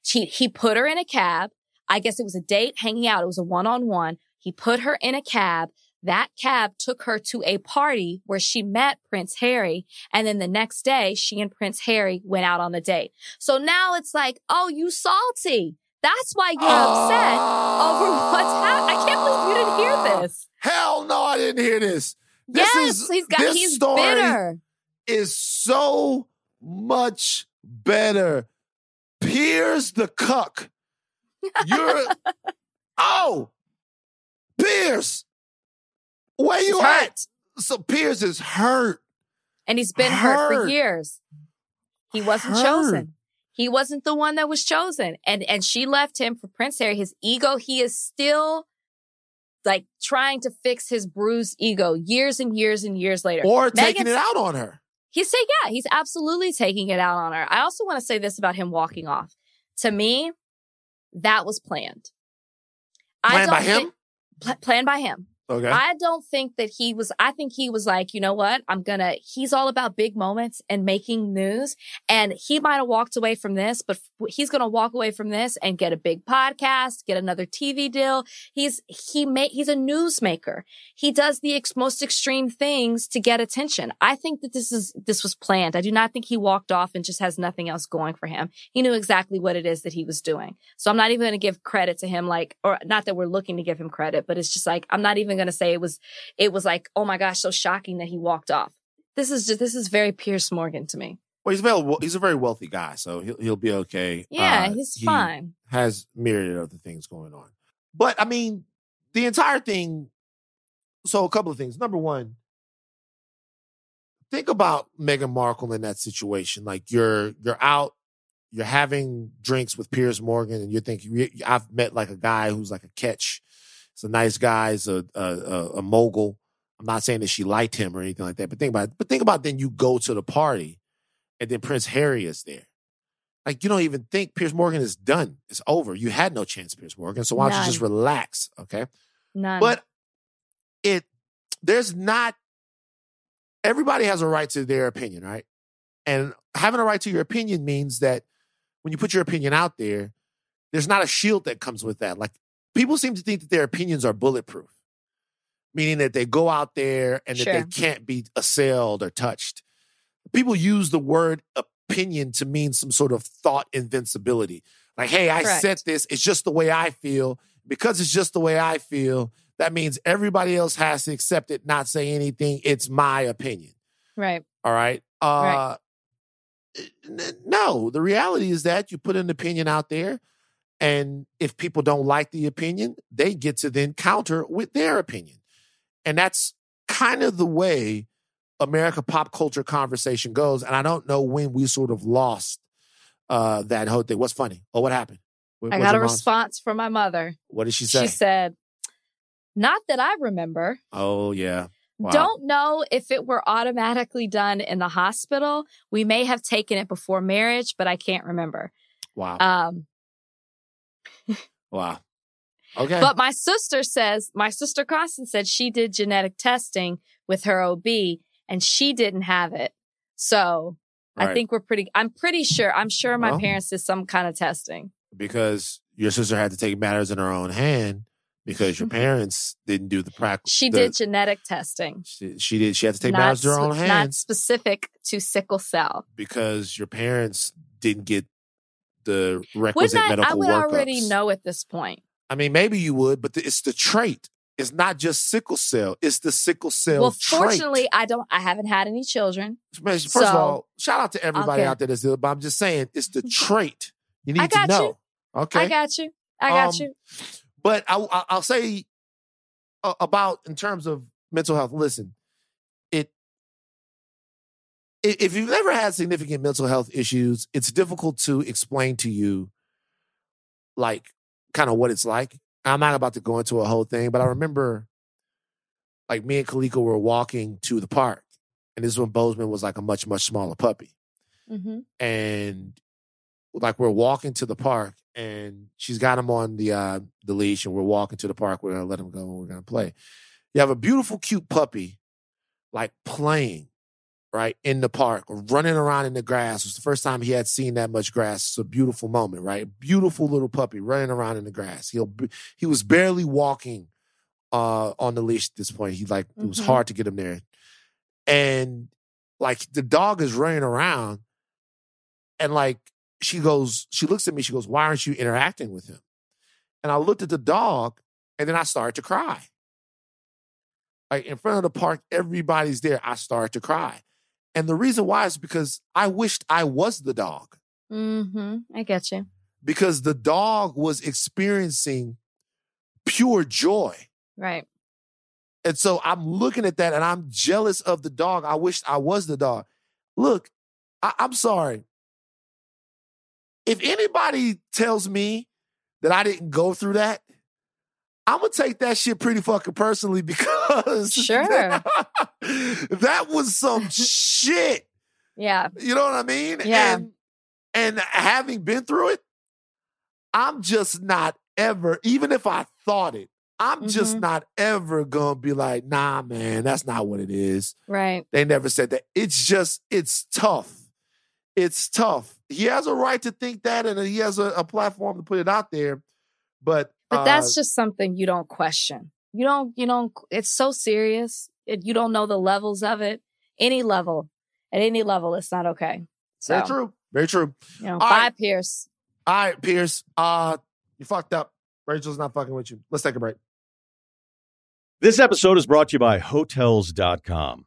She he put her in a cab. I guess it was a date hanging out. It was a one-on-one. He put her in a cab. That cab took her to a party where she met Prince Harry. And then the next day, she and Prince Harry went out on a date. So now it's like, oh, you salty. That's why you're upset over ah. what's happened. I can't believe you didn't hear this. Hell no, I didn't hear this. This yes, is- he's got this he's story- bitter. Is so much better. Piers the cuck. You're oh, Piers. Where you He's at? hurt. So Piers is hurt. And he's been hurt, for years. He wasn't Hurt. chosen. He wasn't the one that was chosen. And and she left him for Prince Harry. His ego, he is still like trying to fix his bruised ego years and years and years later. Or taking it out on her. He's saying, yeah, he's absolutely taking it out on her. I also want to say this about him walking off. To me, that was planned. Planned by him? think- pl- planned by him. Okay. I don't think that he was, I think he was like, you know what? I'm gonna, he's all about big moments and making news. And he might have walked away from this, but he's gonna walk away from this and get a big podcast, get another TV deal. He's, he made, he's a newsmaker. He does the ex- most extreme things to get attention. I think that this is, this was planned. I do not think he walked off and just has nothing else going for him. He knew exactly what it is that he was doing. So I'm not even gonna give credit to him, like, or not that we're looking to give him credit, but it's just like, I'm not even going to say it was, it was like, oh my gosh, so shocking that he walked off. This is just, this is very Piers Morgan to me. well, he's very, he's a very wealthy guy, so he'll he'll be okay. Yeah, Uh, he's he fine. Has myriad other things going on, but I mean, the entire thing. So a couple of things. Number one, think about Meghan Markle in that situation. Like you're you're out, you're having drinks with Piers Morgan, and you're thinking, I've met like a guy who's like a catch. He's a nice guy. He's a a, a, a mogul. I'm not saying that she liked him or anything like that, but think about it. But think about then you go to the party, and then Prince Harry is there. Like you don't even think Piers Morgan is done. It's over. You had no chance, Piers Morgan. So why don't you just relax? Okay. None. But it there's not everybody has a right to their opinion, right? And having a right to your opinion means that when you put your opinion out there, there's not a shield that comes with that. Like people seem to think that their opinions are bulletproof, meaning that they go out there and that Sure. they can't be assailed or touched. People use the word opinion to mean some sort of thought invincibility. Like, hey, I Correct. said this, it's just the way I feel. Because it's just the way I feel, that means everybody else has to accept it, not say anything. It's my opinion. right. All right. Uh, Right. n- No, the reality is that you put an opinion out there, and if people don't like the opinion, they get to then counter with their opinion. And that's kind of the way America pop culture conversation goes. And I don't know when we sort of lost uh, that whole thing. What's funny? Oh, what happened? What- I got a response from my mother. What did she say? She said, not that I remember. oh, yeah. Wow. Don't know if it were automatically done in the hospital. We may have taken it before marriage, but I can't remember. Wow. Um, wow. Okay. But my sister says, my sister Constance said she did genetic testing with her OB and she didn't have it. So I think we're pretty, I'm pretty sure, I'm sure my Well. parents did some kind of testing. because your sister had to take matters in her own hand because your mm-hmm. parents didn't do the practice. She did genetic testing. She, she did. She had to take not matters in her own Not hands specific to sickle cell. because your parents didn't get the requisite I, medical I would workups. already know at this point. I mean, maybe you would, but the, it's the trait. It's not just sickle cell. It's the sickle cell. well, trait. fortunately, I don't, I haven't had any children. First of so- all, shout out to everybody Okay. out there that's ill, but I'm just saying it's the trait. You need I got to know. you. Okay. I got you. I got Um, you. But I, I, I'll say uh, about in terms of mental health. Listen, it if you've never had significant mental health issues, it's difficult to explain to you, like, kind of what it's like. I'm not about to go into a whole thing, but I remember, like, me and Kaliko were walking to the park, and this is when Bozeman was like a much much smaller puppy. Hmm and like we're walking to the park and she's got him on the uh the leash and we're walking to the park we're gonna let him go and we're gonna play. You have a beautiful cute puppy like playing right in the park running around in the grass it was the first time he had seen that much grass it's a beautiful moment right beautiful little puppy running around in the grass he'll he was barely walking uh on the leash at this point he like it was Mhm. hard to get him there and like the dog is running around and like she goes, she looks at me, she goes, Why aren't you interacting with him? And I looked at the dog and then I started to cry. Like in front of the park, everybody's there. I started to cry. And the reason why is because I wished I was the dog Mm-hmm. I get you. because the dog was experiencing pure joy. Right. And so I'm looking at that and I'm jealous of the dog. I wish I was the dog. Look, I, I'm sorry. If anybody tells me that I didn't go through that, I'm gonna take that shit pretty fucking personally because Sure. that, that was some shit. Yeah. You know what I mean? Yeah. And, and having been through it, I'm just not ever, even if I thought it, I'm just Mhm. not ever gonna be like, nah, man, that's not what it is. Right. They never said that. It's just, it's tough. It's tough. He has a right to think that, and he has a, a platform to put it out there. But But uh, that's just something you don't question. You don't, you don't, it's so serious. It, you don't know the levels of it. Any level, at any level, it's not okay. So, very true. Very true. you know, All bye, right. Piers. All right, Piers. Uh, you fucked up. Rachel's not fucking with you. Let's take a break. This episode is brought to you by Hotels.com.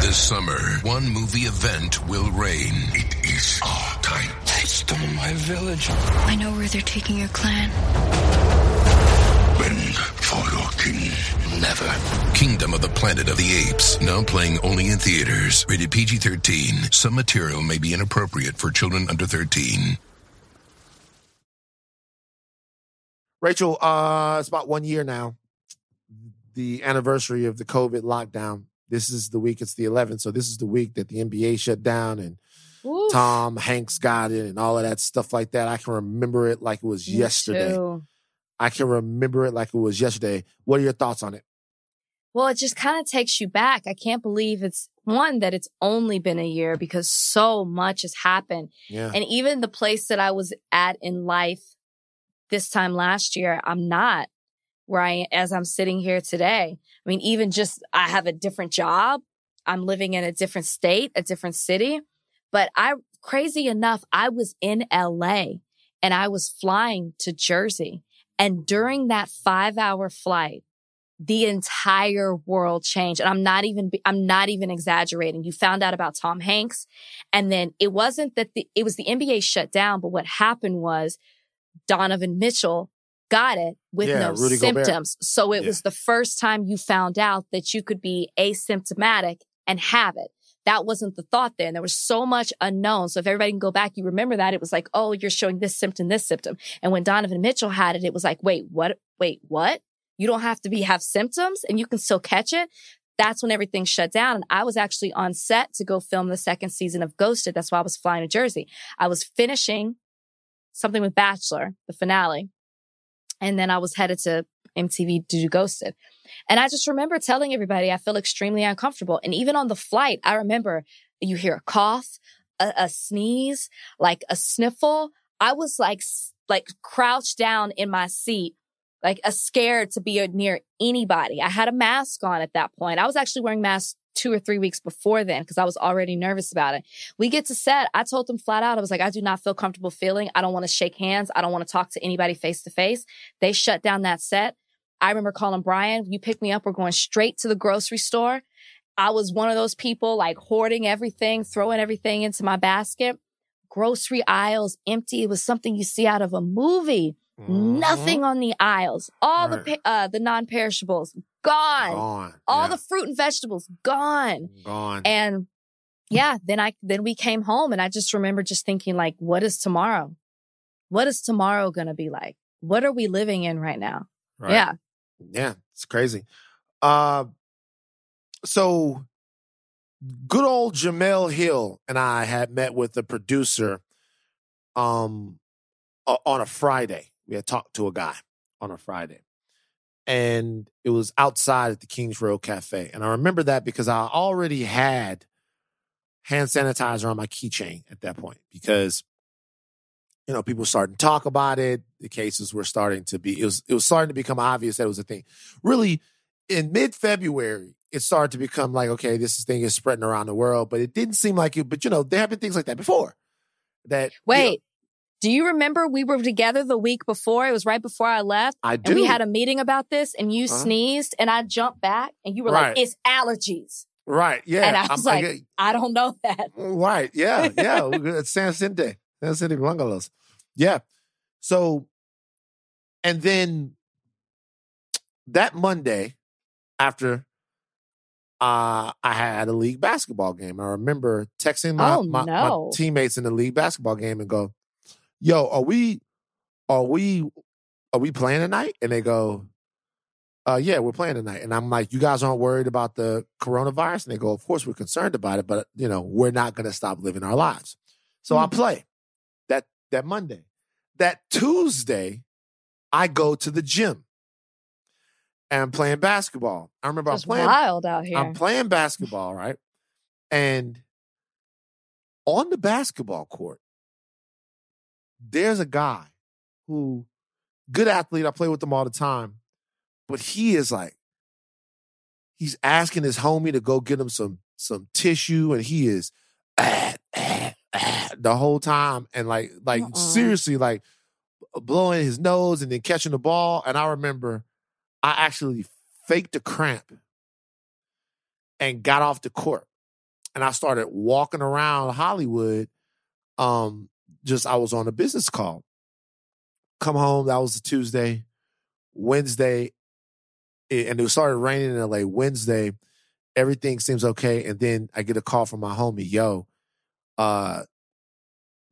This summer, one movie event will reign. It is our time. They stole my village. I know where they're taking your clan. Bend for your king. Never. Kingdom of the Planet of the Apes, now playing only in theaters. Rated PG 13. Some material may be inappropriate for children under 13. Rachel, uh, it's about one year now. The anniversary of the COVID lockdown. This is the week, it's the 11th. So this is the week that the NBA shut down and. Tom Hanks got it and all of that stuff like that. I can remember it like it was Me yesterday. too. I can remember it like it was yesterday. What are your thoughts on it? Well, it just kind of takes you back. I can't believe it's one that it's only been a year because so much has happened. Yeah. And even the place that I was at in life this time last year, I'm not where I as I'm sitting here today. I mean, even just I have a different job. I'm living in a different state, a different city. But I crazy enough, I was in LA and I was flying to Jersey. And during that five hour flight, the entire world changed. And I'm not even, I'm not even exaggerating. You found out about Tom Hanks. And then it wasn't that the, it was the NBA shut down, but what happened was Donovan Mitchell got it with Yeah, no Rudy Gobert. symptoms. So it Yeah. was the first time you found out that you could be asymptomatic and have it. That wasn't the thought then. There was so much unknown. So if everybody can go back, you remember that it was like, oh, you're showing this symptom, this symptom. And when Donovan Mitchell had it, it was like, wait, what? Wait, what? You don't have to be have symptoms and you can still catch it. That's when everything shut down. And I was actually on set to go film the second season of Ghosted. That's why I was flying to Jersey. I was finishing something with Bachelor, the finale. And then I was headed to MTV to do Ghosted. And I just remember telling everybody I feel extremely uncomfortable. And even on the flight, I remember you hear a cough, a, a sneeze, like a sniffle. I was like, like crouched down in my seat, like a scared to be uh, near anybody. I had a mask on at that point. I was actually wearing masks two or three weeks before then because I was already nervous about it. We get to set. I told them flat out, I was like, I do not feel comfortable feeling. I don't want to shake hands. I don't want to talk to anybody face to face. They shut down that set. I remember calling Brian, you pick me up. We're going straight to the grocery store. I was one of those people like hoarding everything, throwing everything into my basket. Grocery aisles empty. It was something you see out of a movie. Nothing on the aisles. All the uh, the non-perishables gone. Gone. All Yeah. the fruit and vegetables gone. gone. And yeah, then I then we came home and I just remember just thinking like, what is tomorrow? What is tomorrow gonna be like? What are we living in right now? Right. Yeah. Yeah, it's crazy. Uh, so good old Jemele Hill and I had met with the producer um on a Friday. We had talked to a guy on a Friday. and it was outside at the Kings Road Cafe. And I remember that because I already had hand sanitizer on my keychain at that point because you know people starting to talk about it. The cases were starting to be it was it was starting to become obvious that it was a thing. Really, in mid February, it started to become like okay, this thing is spreading around the world, but it didn't seem like it. But you know, there have been things like that before. That you know, Wait, do you remember we were together the week before? It was right before I left. I And we had a meeting about this and you Uh-huh. sneezed and I jumped back and you were Right. like, it's allergies. right, yeah, and I was I'm- like, I don't know that. Right. Yeah. Yeah. At San Vicente. San Vicente Bungalows. Yeah. So, and then that Monday after uh, I had a league basketball game, I remember texting my, Oh, my, no. my teammates in the league basketball game and go, yo, are we, are we, are we playing tonight? And they go, uh, yeah, we're playing tonight. And I'm like, you guys aren't worried about the coronavirus? And they go, of course we're concerned about it, but you know, we're not going to stop living our lives. So I play that, that Monday. That Tuesday, I go to the gym and I'm playing basketball. I remember It's I'm playing, wild out here. I'm playing basketball, right? And on the basketball court, there's a guy who, good athlete, I play with him all the time, but he is like, he's asking his homie to go get him some some tissue, and he is ah, ah, ah, the whole time, and like like Uh-uh. seriously like blowing his nose and then catching the ball. And I remember I actually faked a cramp and got off the court. And I started walking around Hollywood. Um, just I was on a business call. Come home, that was a Tuesday. Wednesday, and it started raining in LA. Wednesday, everything seems okay. And then I get a call from my homie, yo, uh,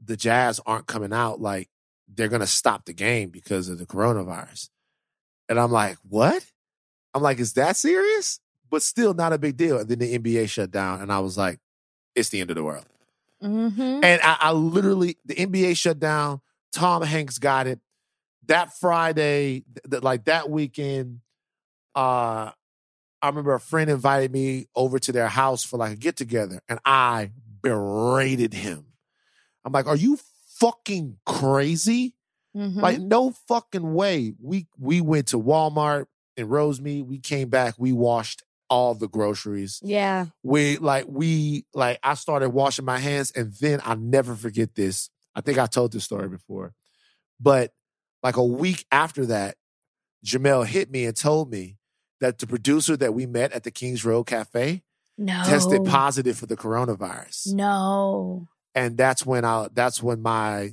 the Jazz aren't coming out. Like they're gonna stop the game because of the coronavirus. And I'm like, what? I'm like, is that serious? But still not a big deal. And then the NBA shut down, and I was like, it's the end of the world. Mm-hmm. And I, I literally, the NBA shut down. Tom Hanks got it that Friday, th- th- like that weekend. Uh, I remember a friend invited me over to their house for like a get together, and I berated him. I'm like, "Are you fucking crazy? Mhm. Like, no fucking way." We we went to Walmart in Rosemead. We came back. We washed all the groceries yeah. we like we like I started washing my hands and then I never forget this. I think I told this story before. But like a week after that, Jemele hit me and told me that the producer that we met at the Kings Road Cafe No. tested positive for the coronavirus. No. And that's when I that's when my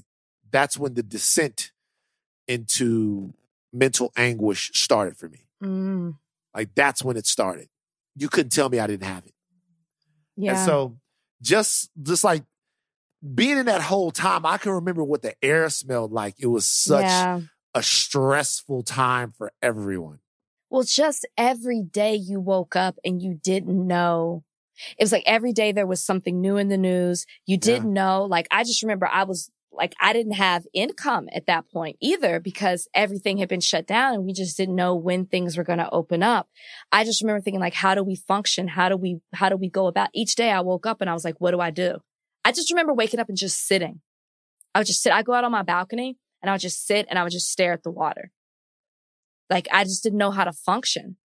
that's when the descent into mental anguish started for me. Mm. Like that's when it started. You couldn't tell me I didn't have it. Yeah. And so just just like being in that whole time, I can remember what the air smelled like. It was such Yeah. a stressful time for everyone. Well, just every day you woke up and you didn't know. It was like every day there was something new in the news. You didn't know. Like, I just remember I was like, I didn't have income at that point either because everything had been shut down and we just didn't know when things were going to open up. I just remember thinking like, how do we function? How do we, how do we go about each day? I woke up and I was like, what do I do? I just remember waking up and just sitting. I would just sit. I go out on my balcony and I would just sit and I would just stare at the water. Like I just didn't know how to function.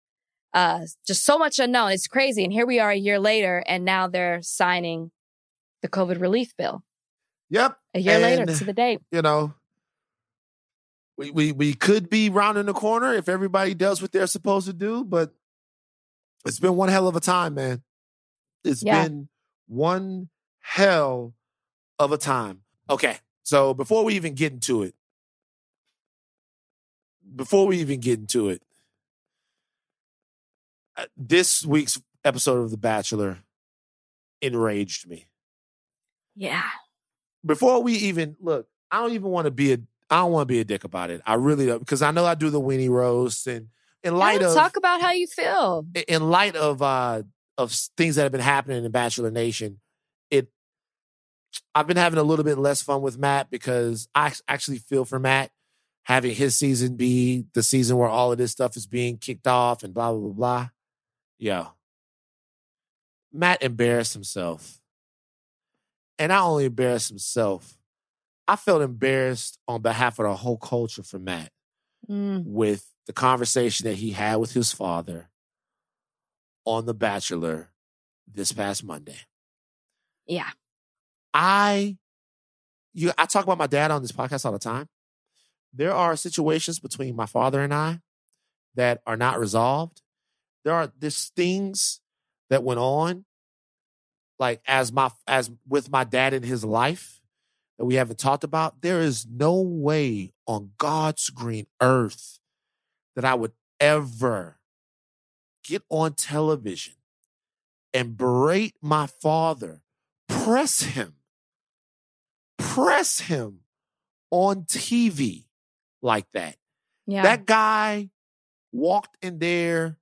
Uh, just so much unknown. It's crazy. And here we are a year later and now they're signing the COVID relief bill Yep. a year later to the date. You know, we, we we could be rounding the corner if everybody does what they're supposed to do, but it's been one hell of a time, man. It's Yeah. been one hell of a time. Okay. So before we even get into it, before we even get into it, uh, this week's episode of The Bachelor enraged me. Yeah. Before we even look, I don't even want to be a I don't want to be a dick about it. I really don't because I know I do the weenie roast and in light Yeah, of talk about how you feel. in light of uh of things that have been happening in Bachelor Nation, it I've been having a little bit less fun with Matt because I actually feel for Matt having his season be the season where all of this stuff is being kicked off and blah blah blah blah. Yo, Matt embarrassed himself, and not only embarrassed himself, I felt embarrassed on behalf of the whole culture for Matt Mm. with the conversation that he had with his father on The Bachelor this past Monday. Yeah. I you I talk about my dad on this podcast all the time. There are situations between my father and I that are not resolved. There are there's things that went on like as my as with my dad in his life that we haven't talked about. There is no way on God's green earth that I would ever get on television and berate my father, press him, press him on TV like that. Yeah. That guy walked in there.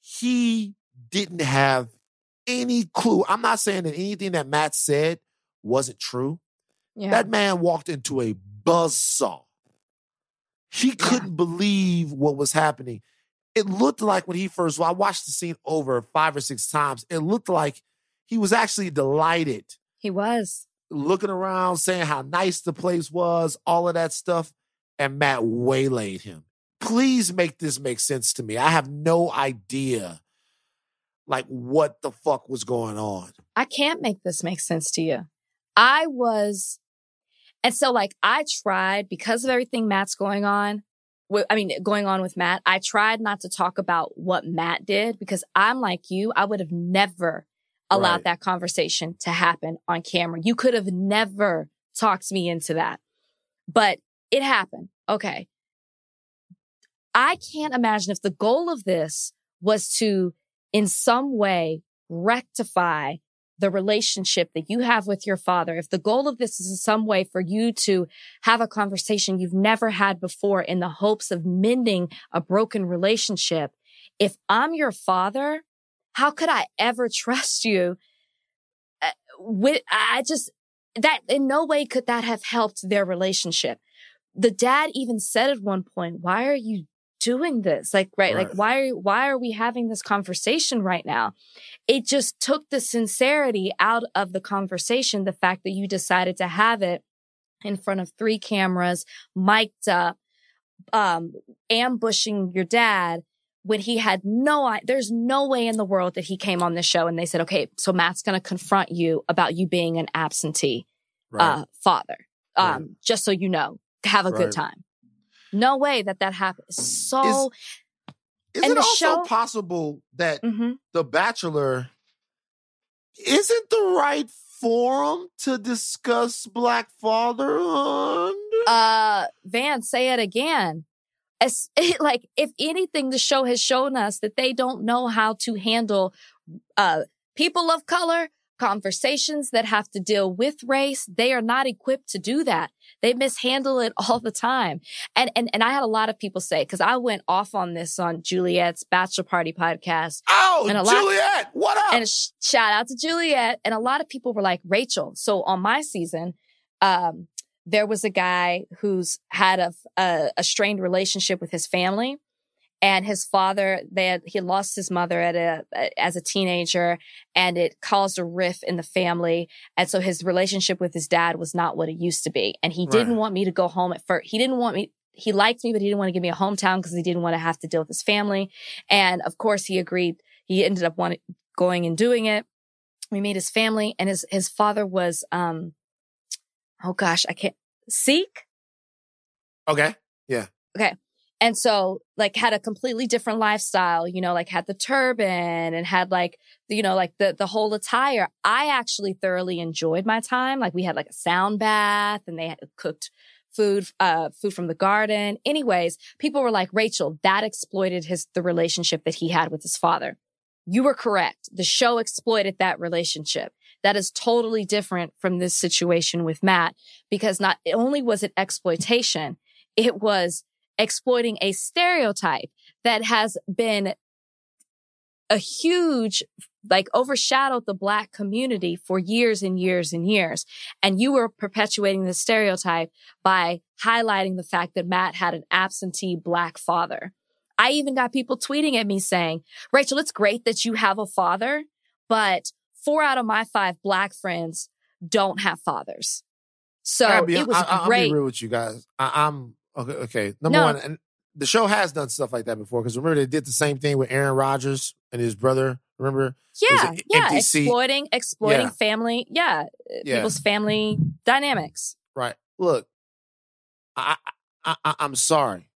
He didn't have any clue. I'm not saying that anything that Matt said wasn't true. yeah. That man walked into a buzzsaw. He couldn't believe what was happening. It looked like when he first, well, I watched the scene over five or six times. It looked like he was actually delighted, he was. looking around, saying how nice the place was, all of that stuff. And Matt waylaid him. Please make this make sense to me. I have no idea, like, what the fuck was going on. I can't make this make sense to you. I was, and so like I tried because of everything Matt's going on. I mean, going on with Matt, I tried not to talk about what Matt did because I'm like you. I would have never allowed Right. that conversation to happen on camera. You could have never talked me into that, but it happened. Okay. I can't imagine if the goal of this was to, in some way, rectify the relationship that you have with your father, if the goal of this is in some way for you to have a conversation you've never had before in the hopes of mending a broken relationship, if I'm your father, how could I ever trust you? Uh, With, I just, that in no way could that have helped their relationship. The dad even said at one point, why are you doing this? Like, right, like, why are, why are we having this conversation right now? it just took the sincerity out of the conversation. The fact that you decided to have it in front of three cameras, mic'd up, um, ambushing your dad when he had no, there's no way in the world that he came on the show and they said, okay, so Matt's going to confront you about you being an absentee, uh, father. Um, Right. just so you know, have a Right. good time. No way that that happened. So, Is And it also show- possible that mhm. The Bachelor isn't the right forum to discuss black fatherhood? uh van say it again As, like if anything the show has shown us that they don't know how to handle uh people of color conversations that have to deal with race they are not equipped to do that they mishandle it all the time and and, and i had a lot of people say because i went off on this on juliet's bachelor party podcast Oh, and a lot- Juliet, what up? and a sh- shout out to Juliet. And a lot of people were like, Rachel. So on my season, um, there was a guy who's had a, a, a strained relationship with his family. And his father, they had, he lost his mother at a, as a teenager and it caused a rift in the family. And so his relationship with his dad was not what it used to be. And he didn't want me to go home at first. He didn't want me, he liked me, but he didn't want to give me a hometown because he didn't want to have to deal with his family. And of course he agreed. He ended up wanting, going and doing it. We meet his family and his, his father was, um, oh gosh, I can't, Sikh. okay. Yeah. Okay. And so like had a completely different lifestyle, you know, like had the turban and had like, you know, like the, the whole attire. I actually thoroughly enjoyed my time. Like we had like a sound bath and they had cooked food, uh, food from the garden. Anyways, people were like, Rachel, that exploited his, the relationship that he had with his father. You were correct. The show exploited that relationship. That is totally different from this situation with Matt because not only was it exploitation, it was exploiting a stereotype that has been a huge like overshadowed the black community for years and years and years. And you were perpetuating the stereotype by highlighting the fact that Matt had an absentee black father. I even got people tweeting at me saying, Rachel, it's great that you have a father, but four out of my five black friends don't have fathers. So be, it was I, I, great. I'll be real with you guys. I, am okay. Okay, number No. one, and the show has done stuff like that before. Because remember, they did the same thing with Aaron Rodgers and his brother. Remember? Yeah, yeah, exploiting, exploiting Yeah. family, yeah, uh, Yeah. people's family dynamics. Right. Look, I, I, I I'm sorry.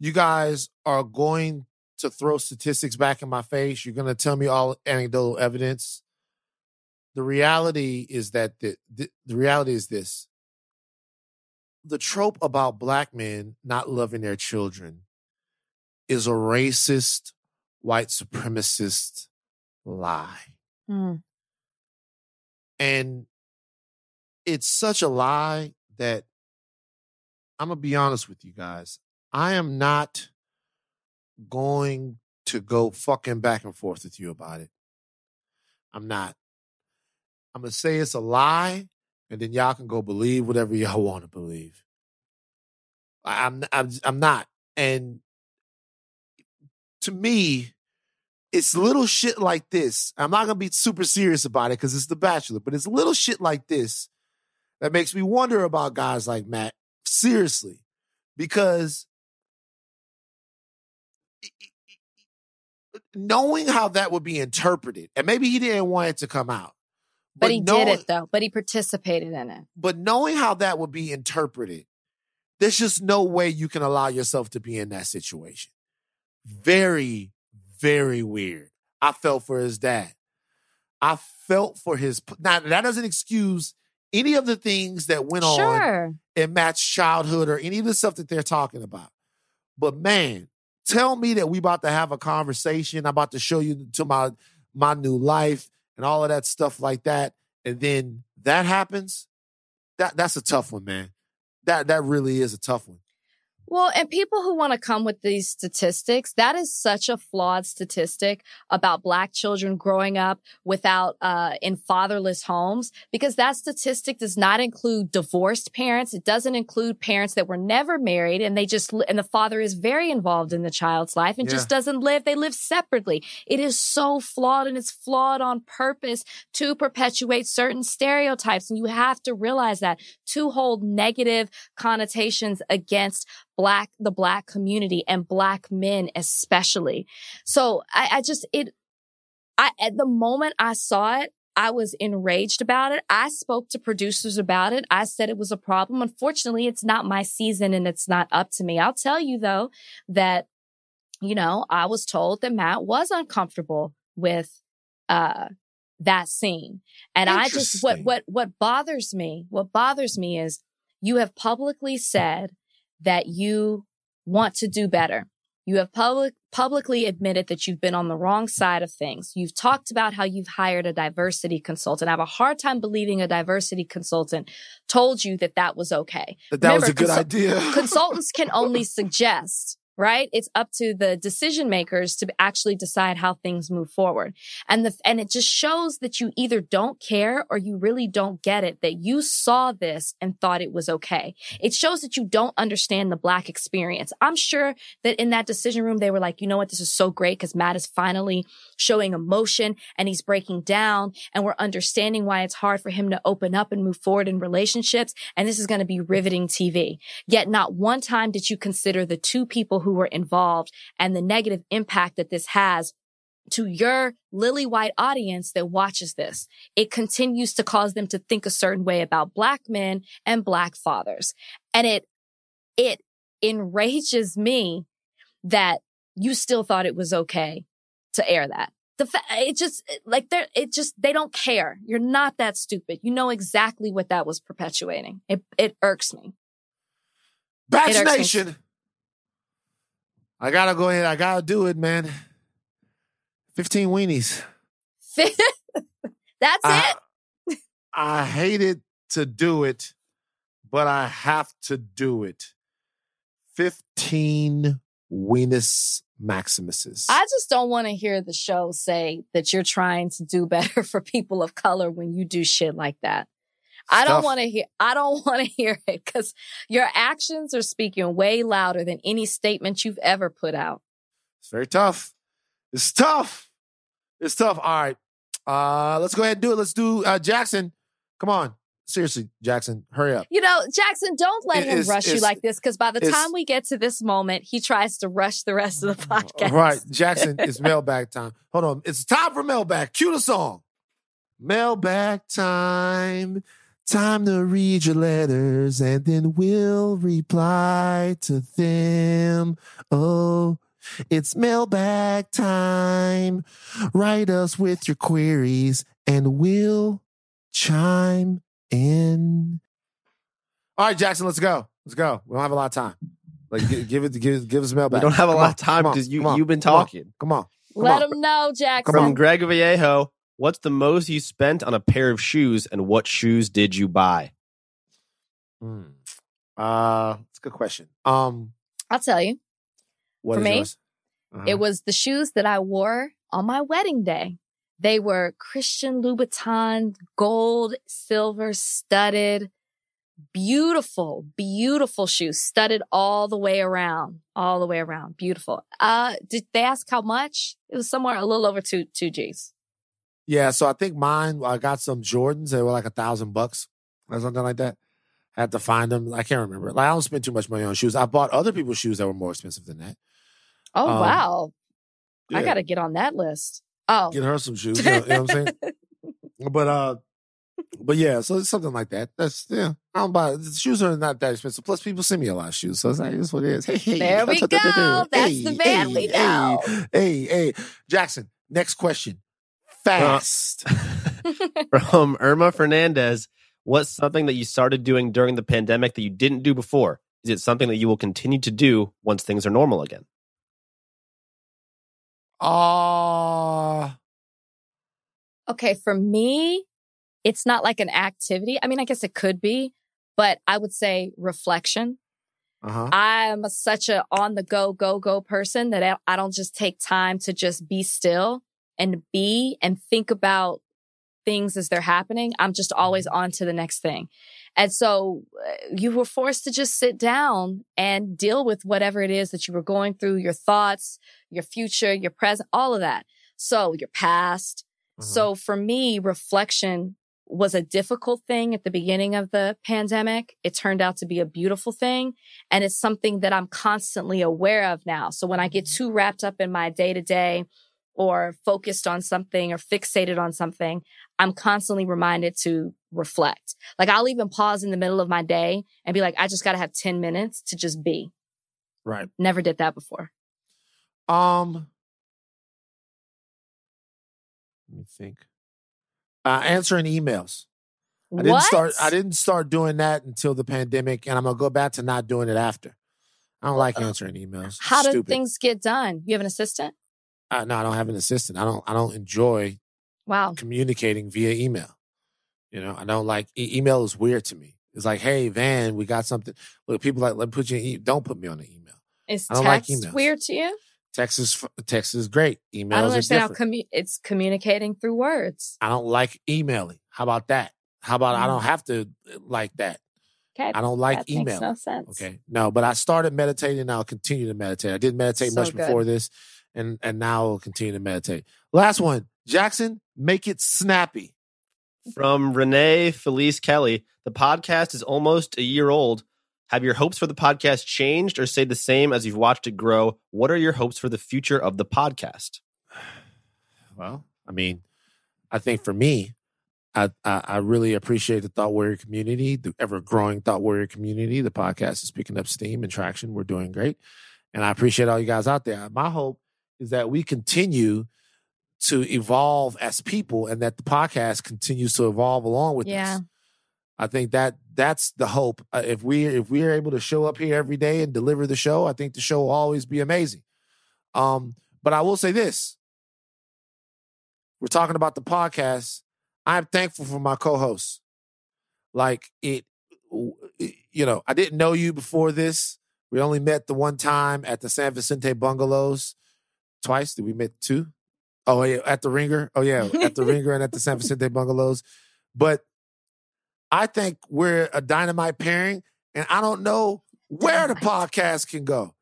You guys are going to throw statistics back in my face. You're going to tell me all anecdotal evidence. The reality is that the, the the reality is this. The trope about black men not loving their children is a racist, white supremacist lie. Hmm. And it's such a lie that I'm going to be honest with you guys. I am not going to go fucking back and forth with you about it. I'm not. I'm going to say it's a lie, and then y'all can go believe whatever y'all want to believe. I'm, I'm, I'm not. And to me, it's little shit like this. I'm not gonna be super serious about it because it's The Bachelor, but it's little shit like this that makes me wonder about guys like Matt. Seriously, because knowing how that would be interpreted, and maybe he didn't want it to come out, But, he knowing- did it though. But he participated in it. but knowing how that would be interpreted, there's just no way you can allow yourself to be in that situation. Very, very weird. I felt for his dad. I felt for his. Now, that doesn't excuse any of the things that went on in Matt's childhood or any of the stuff that they're talking about. But man, tell me that we about to have a conversation. I'm about to show you to my my new life and all of that stuff like that. And then that happens. That that's a tough one, man. That that really is a tough one. Well, and people who want to come with these statistics, that is such a flawed statistic about black children growing up without, uh, in fatherless homes, because that statistic does not include divorced parents. It doesn't include parents that were never married and they just, and the father is very involved in the child's life and just doesn't live. They live separately. It is so flawed and it's flawed on purpose to perpetuate certain stereotypes. And you have to realize that to hold negative connotations against black, the black community and black men especially. So I, I just, it, I, at the moment I saw it, I was enraged about it. I spoke to producers about it. I said it was a problem. Unfortunately, it's not my season and it's not up to me. I'll tell you though that, you know, I was told that Matt was uncomfortable with, uh, that scene. And I just, what, what, what bothers me, what bothers me is you have publicly said that you want to do better. You have public, publicly admitted that you've been on the wrong side of things. You've talked about how you've hired a diversity consultant. I have a hard time believing a diversity consultant told you that that was okay. That that was a good consult- idea. consultants can only suggest, right? It's up to the decision makers to actually decide how things move forward. And the, and it just shows that you either don't care or you really don't get it, that you saw this and thought it was okay. It shows that you don't understand the black experience. I'm sure that in that decision room, they were like, you know what? This is so great because Matt is finally showing emotion and he's breaking down and we're understanding why it's hard for him to open up and move forward in relationships. And this is going to be riveting TV. Yet not one time did you consider the two people who were involved and the negative impact that this has to your lily white audience that watches this. It continues to cause them to think a certain way about black men and black fathers. And it, it enrages me that you still thought it was okay to air that. The fa- it just like they're it just they don't care. You're not that stupid. You know exactly what that was perpetuating. It it irks me. Batch. Nation. I gotta go ahead. I gotta do it, man. 15 weenies. That's I- it. I hated to do it, but I have to do it. 15 weenus Maximuses. I just don't want to hear the show say that you're trying to do better for people of color when you do shit like that. I don't want to hear I don't want to hear it cuz your actions are speaking way louder than any statement you've ever put out. It's very tough. It's tough. It's tough. All right. Uh, let's go ahead and do it. Let's do uh, Jackson. Come on. Seriously, Jackson, hurry up. You know, Jackson, don't let It him rush you like this because by the time we get to this moment, he tries to rush the rest of the podcast. Right. Jackson, it's mailbag time. Hold on. It's time for mailbag. Cue the song. Mailbag time. Time to read your letters and then we'll reply to them. Oh, it's mailbag time. Write us with your queries and we'll chime in. All right, Jackson, let's go. Let's go. We don't have a lot of time. Like, give, give it, give, give us mailbag. We don't have a Come lot on, of time because you, on, you've been come on, talking. Come on. Come Let on. him know, Jackson. From Greg Vallejo, what's the most you spent on a pair of shoes, and what shoes did you buy? Hmm. Uh, it's a good question. Um, I'll tell you. what For is me, yours? Uh-huh. It was the shoes that I wore on my wedding day. They were Christian Louboutin, gold, silver, studded, beautiful, beautiful shoes, studded all the way around, all the way around. Beautiful. Uh, did they ask how much? It was somewhere a little over two, two G's. Yeah, so I think mine. I got some Jordans. They were like a thousand bucks or something like that. had to find them. I can't remember. Like I don't spend too much money on shoes. I bought other people's shoes that were more expensive than that. Oh, Um, wow. I got to get on that list. Oh, Get her some shoes. You know, you know what I'm saying? But uh, but yeah, so it's something like that. That's yeah. I don't buy the shoes are not that expensive. Plus, people send me a lot of shoes, so it's like it's what it is. Hey, hey, There we go. That's Hey, the van hey, we know. Hey, hey, Jackson. Next question. Fast. From Irma Fernandez, what's something that you started doing during the pandemic that you didn't do before? Is it something that you will continue to do once things are normal again? Uh Okay, for me, it's not like an activity. I mean, I guess it could be, but I would say reflection. uh-huh. I'm such a on the go, go, go person that I, I don't just take time to just be still and be and think about things as they're happening. I'm just always mm-hmm. on to the next thing. And so uh, you were forced to just sit down and deal with whatever it is that you were going through, your thoughts, your future, your present, all of that. So your past. So mm-hmm. for me, reflection was a difficult thing at the beginning of the pandemic. It turned out to be a beautiful thing. And it's something that I'm constantly aware of now. So when I get mm-hmm. too wrapped up in my day to day or focused on something or fixated on something, I'm constantly reminded to reflect. Like I'll even pause in the middle of my day and be like, I just got to have 10 minutes to just be. Right. Never did that before. Um, let me think. Uh, answering emails. I didn't start. I didn't start doing that until the pandemic, and I'm gonna go back to not doing it after. I don't like answering emails. How do things get done? You have an assistant? Uh, no, I don't have an assistant. I don't. I don't enjoy Wow. communicating via email. You know, I don't like e- email is weird to me. It's like, hey, Van, we got something. Look, people like let me put you. In e- don't put me on the email. Is I don't like text emails. weird to you? Text is text is great. Emails I don't understand how different. commu- it's communicating through words. I don't like emailing. How about that? How about I Mm. don't have to uh, like that? Okay. I don't like that email. Makes no sense. Okay. No, but I started meditating and I'll continue to meditate. I didn't meditate So much good. before this and and now I'll continue to meditate. Last one. Jackson, make it snappy. From Renee Felice Kelly, the podcast is almost a year old. Have your hopes for the podcast changed or stayed the same as you've watched it grow? What are your hopes for the future of the podcast? Well, I mean, I think for me, I, I I really appreciate the Thought Warrior community, the ever growing Thought Warrior community. The podcast is picking up steam and traction. We're doing great, and I appreciate all you guys out there. My hope is that we continue to evolve as people, and that the podcast continues to evolve along with Yeah. us. I think that that's the hope. Uh, if we if we are able to show up here every day and deliver the show, I think the show will always be amazing. Um, but I will say this: we're talking about the podcast. I'm thankful for my co-hosts. Like it, you know, I didn't know you before this. We only met the one time at the San Vicente Bungalows. Twice. Did we meet two? Oh yeah, at the Ringer. Oh yeah, at the Ringer and at the San Vicente Bungalows. But I think we're a dynamite pairing, and I don't know where the podcast can go.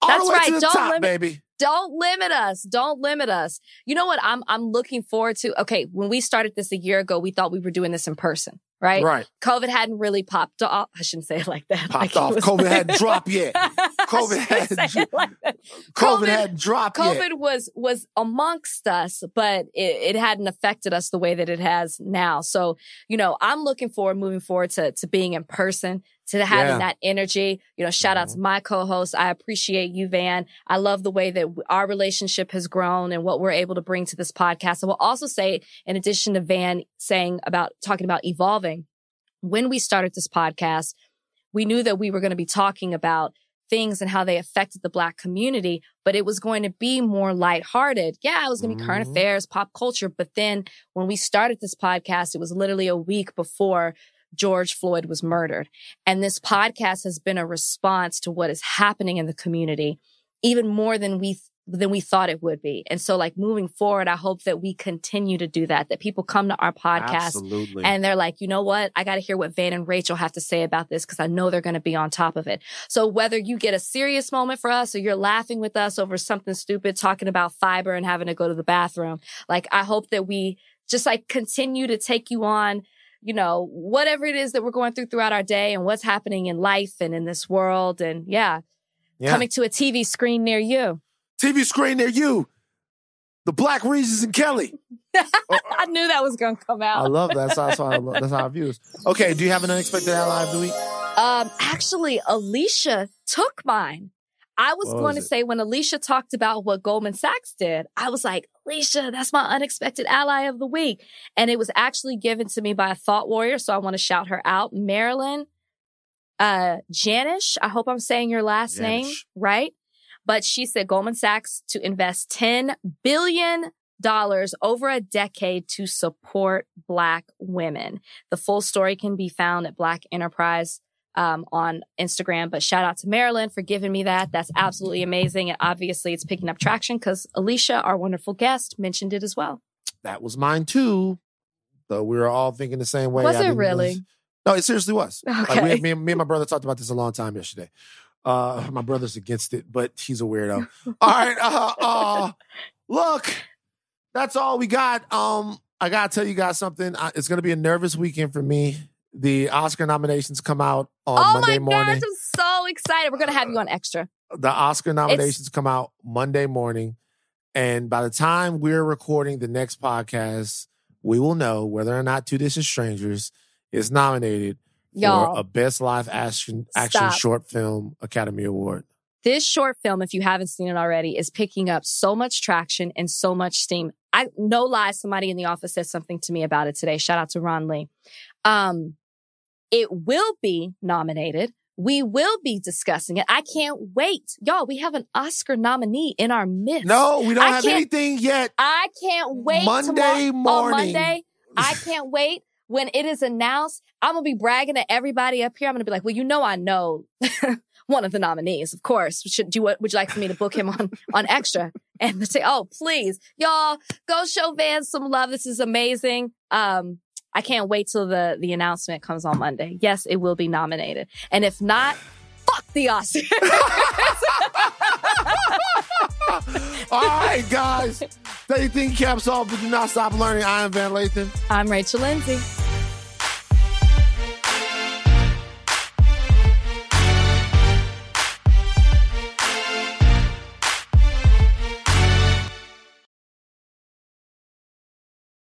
All That's the way right. to the Don't top, limit- baby. Don't limit us. Don't limit us. You know what I'm I'm looking forward to? Okay, when we started this a year ago, we thought we were doing this in person, right? Right. COVID hadn't really popped off. I shouldn't say it like that. Popped Like off. COVID hadn't dropped yet. COVID hadn't say like. COVID, COVID- hadn't dropped yet. COVID was was amongst us, but it, it hadn't affected us the way that it has now. So, you know, I'm looking forward, moving forward to to being in person, to having Yeah. that energy. You know, shout out to my co-host. I appreciate you, Van. I love the way that our relationship has grown and what we're able to bring to this podcast. I will also say, in addition to Van saying about talking about evolving, when we started this podcast, we knew that we were going to be talking about things and how they affected the black community, but it was going to be more lighthearted. Yeah, it was going to be current Mhm. affairs, pop culture. But then when we started this podcast, it was literally a week before George Floyd was murdered. And this podcast has been a response to what is happening in the community, even more than we than we thought it would be. And so like moving forward, I hope that we continue to do that, that people come to our podcast Absolutely. and they're like, you know what? I got to hear what Van and Rachel have to say about this because I know they're going to be on top of it. So whether you get a serious moment for us or you're laughing with us over something stupid, talking about fiber and having to go to the bathroom, like I hope that we just like continue to take you on, you know, whatever it is that we're going through throughout our day and what's happening in life and in this world. And yeah, yeah. coming to a TV screen near you. TV screen near you. The Black Regis and Kelly. I knew that was going to come out. I love that. That's how, that's how I love, that's how I view this. Okay, do you have an unexpected ally of the week? Um, actually, Alicia took mine. I was What going to was it? say when Alicia talked about what Goldman Sachs did, I was like, Alicia, that's my unexpected ally of the week. And it was actually given to me by a thought warrior. So I want to shout her out. Marilyn, uh, Janish. I hope I'm saying your last name right. But she said Goldman Sachs to invest $10 billion over a decade to support Black women. The full story can be found at Black Enterprise um, on Instagram. But shout out to Marilyn for giving me that. That's absolutely amazing. And obviously, it's picking up traction because Alicia, our wonderful guest, mentioned it as well. That was mine too. So we were all thinking the same way. Was I it really? realize- No, it seriously was. Like, Okay. we, me, and- me and my brother talked about this a long time yesterday. Uh, my brother's against it, but he's a weirdo. all right. Uh, uh, look, that's all we got. Um, I gotta tell you guys something. I, it's gonna be a nervous weekend for me. The Oscar nominations come out on Monday morning. oh Monday my morning. gosh, I'm so excited. We're going to have you on extra. the Oscar nominations come out Monday morning. And by the time we're recording the next podcast, we will know whether or not Two Distant Strangers is nominated for Y'all. a Best Live Action Action Stop. Short Film Academy Award. this short film, if you haven't seen it already, is picking up so much traction and so much steam. I no lie, somebody in the office said something to me about it today. Shout out to Ron Lee. Um, it will be nominated. We will be discussing it. I can't wait. Y'all, we have an Oscar nominee in our midst. No, we don't I have anything yet. I can't wait. Monday tomorrow- morning. On Monday. I can't wait. When it is announced, I'm gonna be bragging to everybody up here. I'm gonna be like, "Well, you know, I know one of the nominees, of course. Should do what? Would you like for me to book him on on extra?" And say, "Oh, please, y'all, go show Van some love. This is amazing." Um, I can't wait till the the announcement comes on Monday. Yes, it will be nominated, and if not, fuck the Oscar. All right, guys. Anything caps off, but do not stop learning. I am Van Lathan. I'm Rachel Lindsay.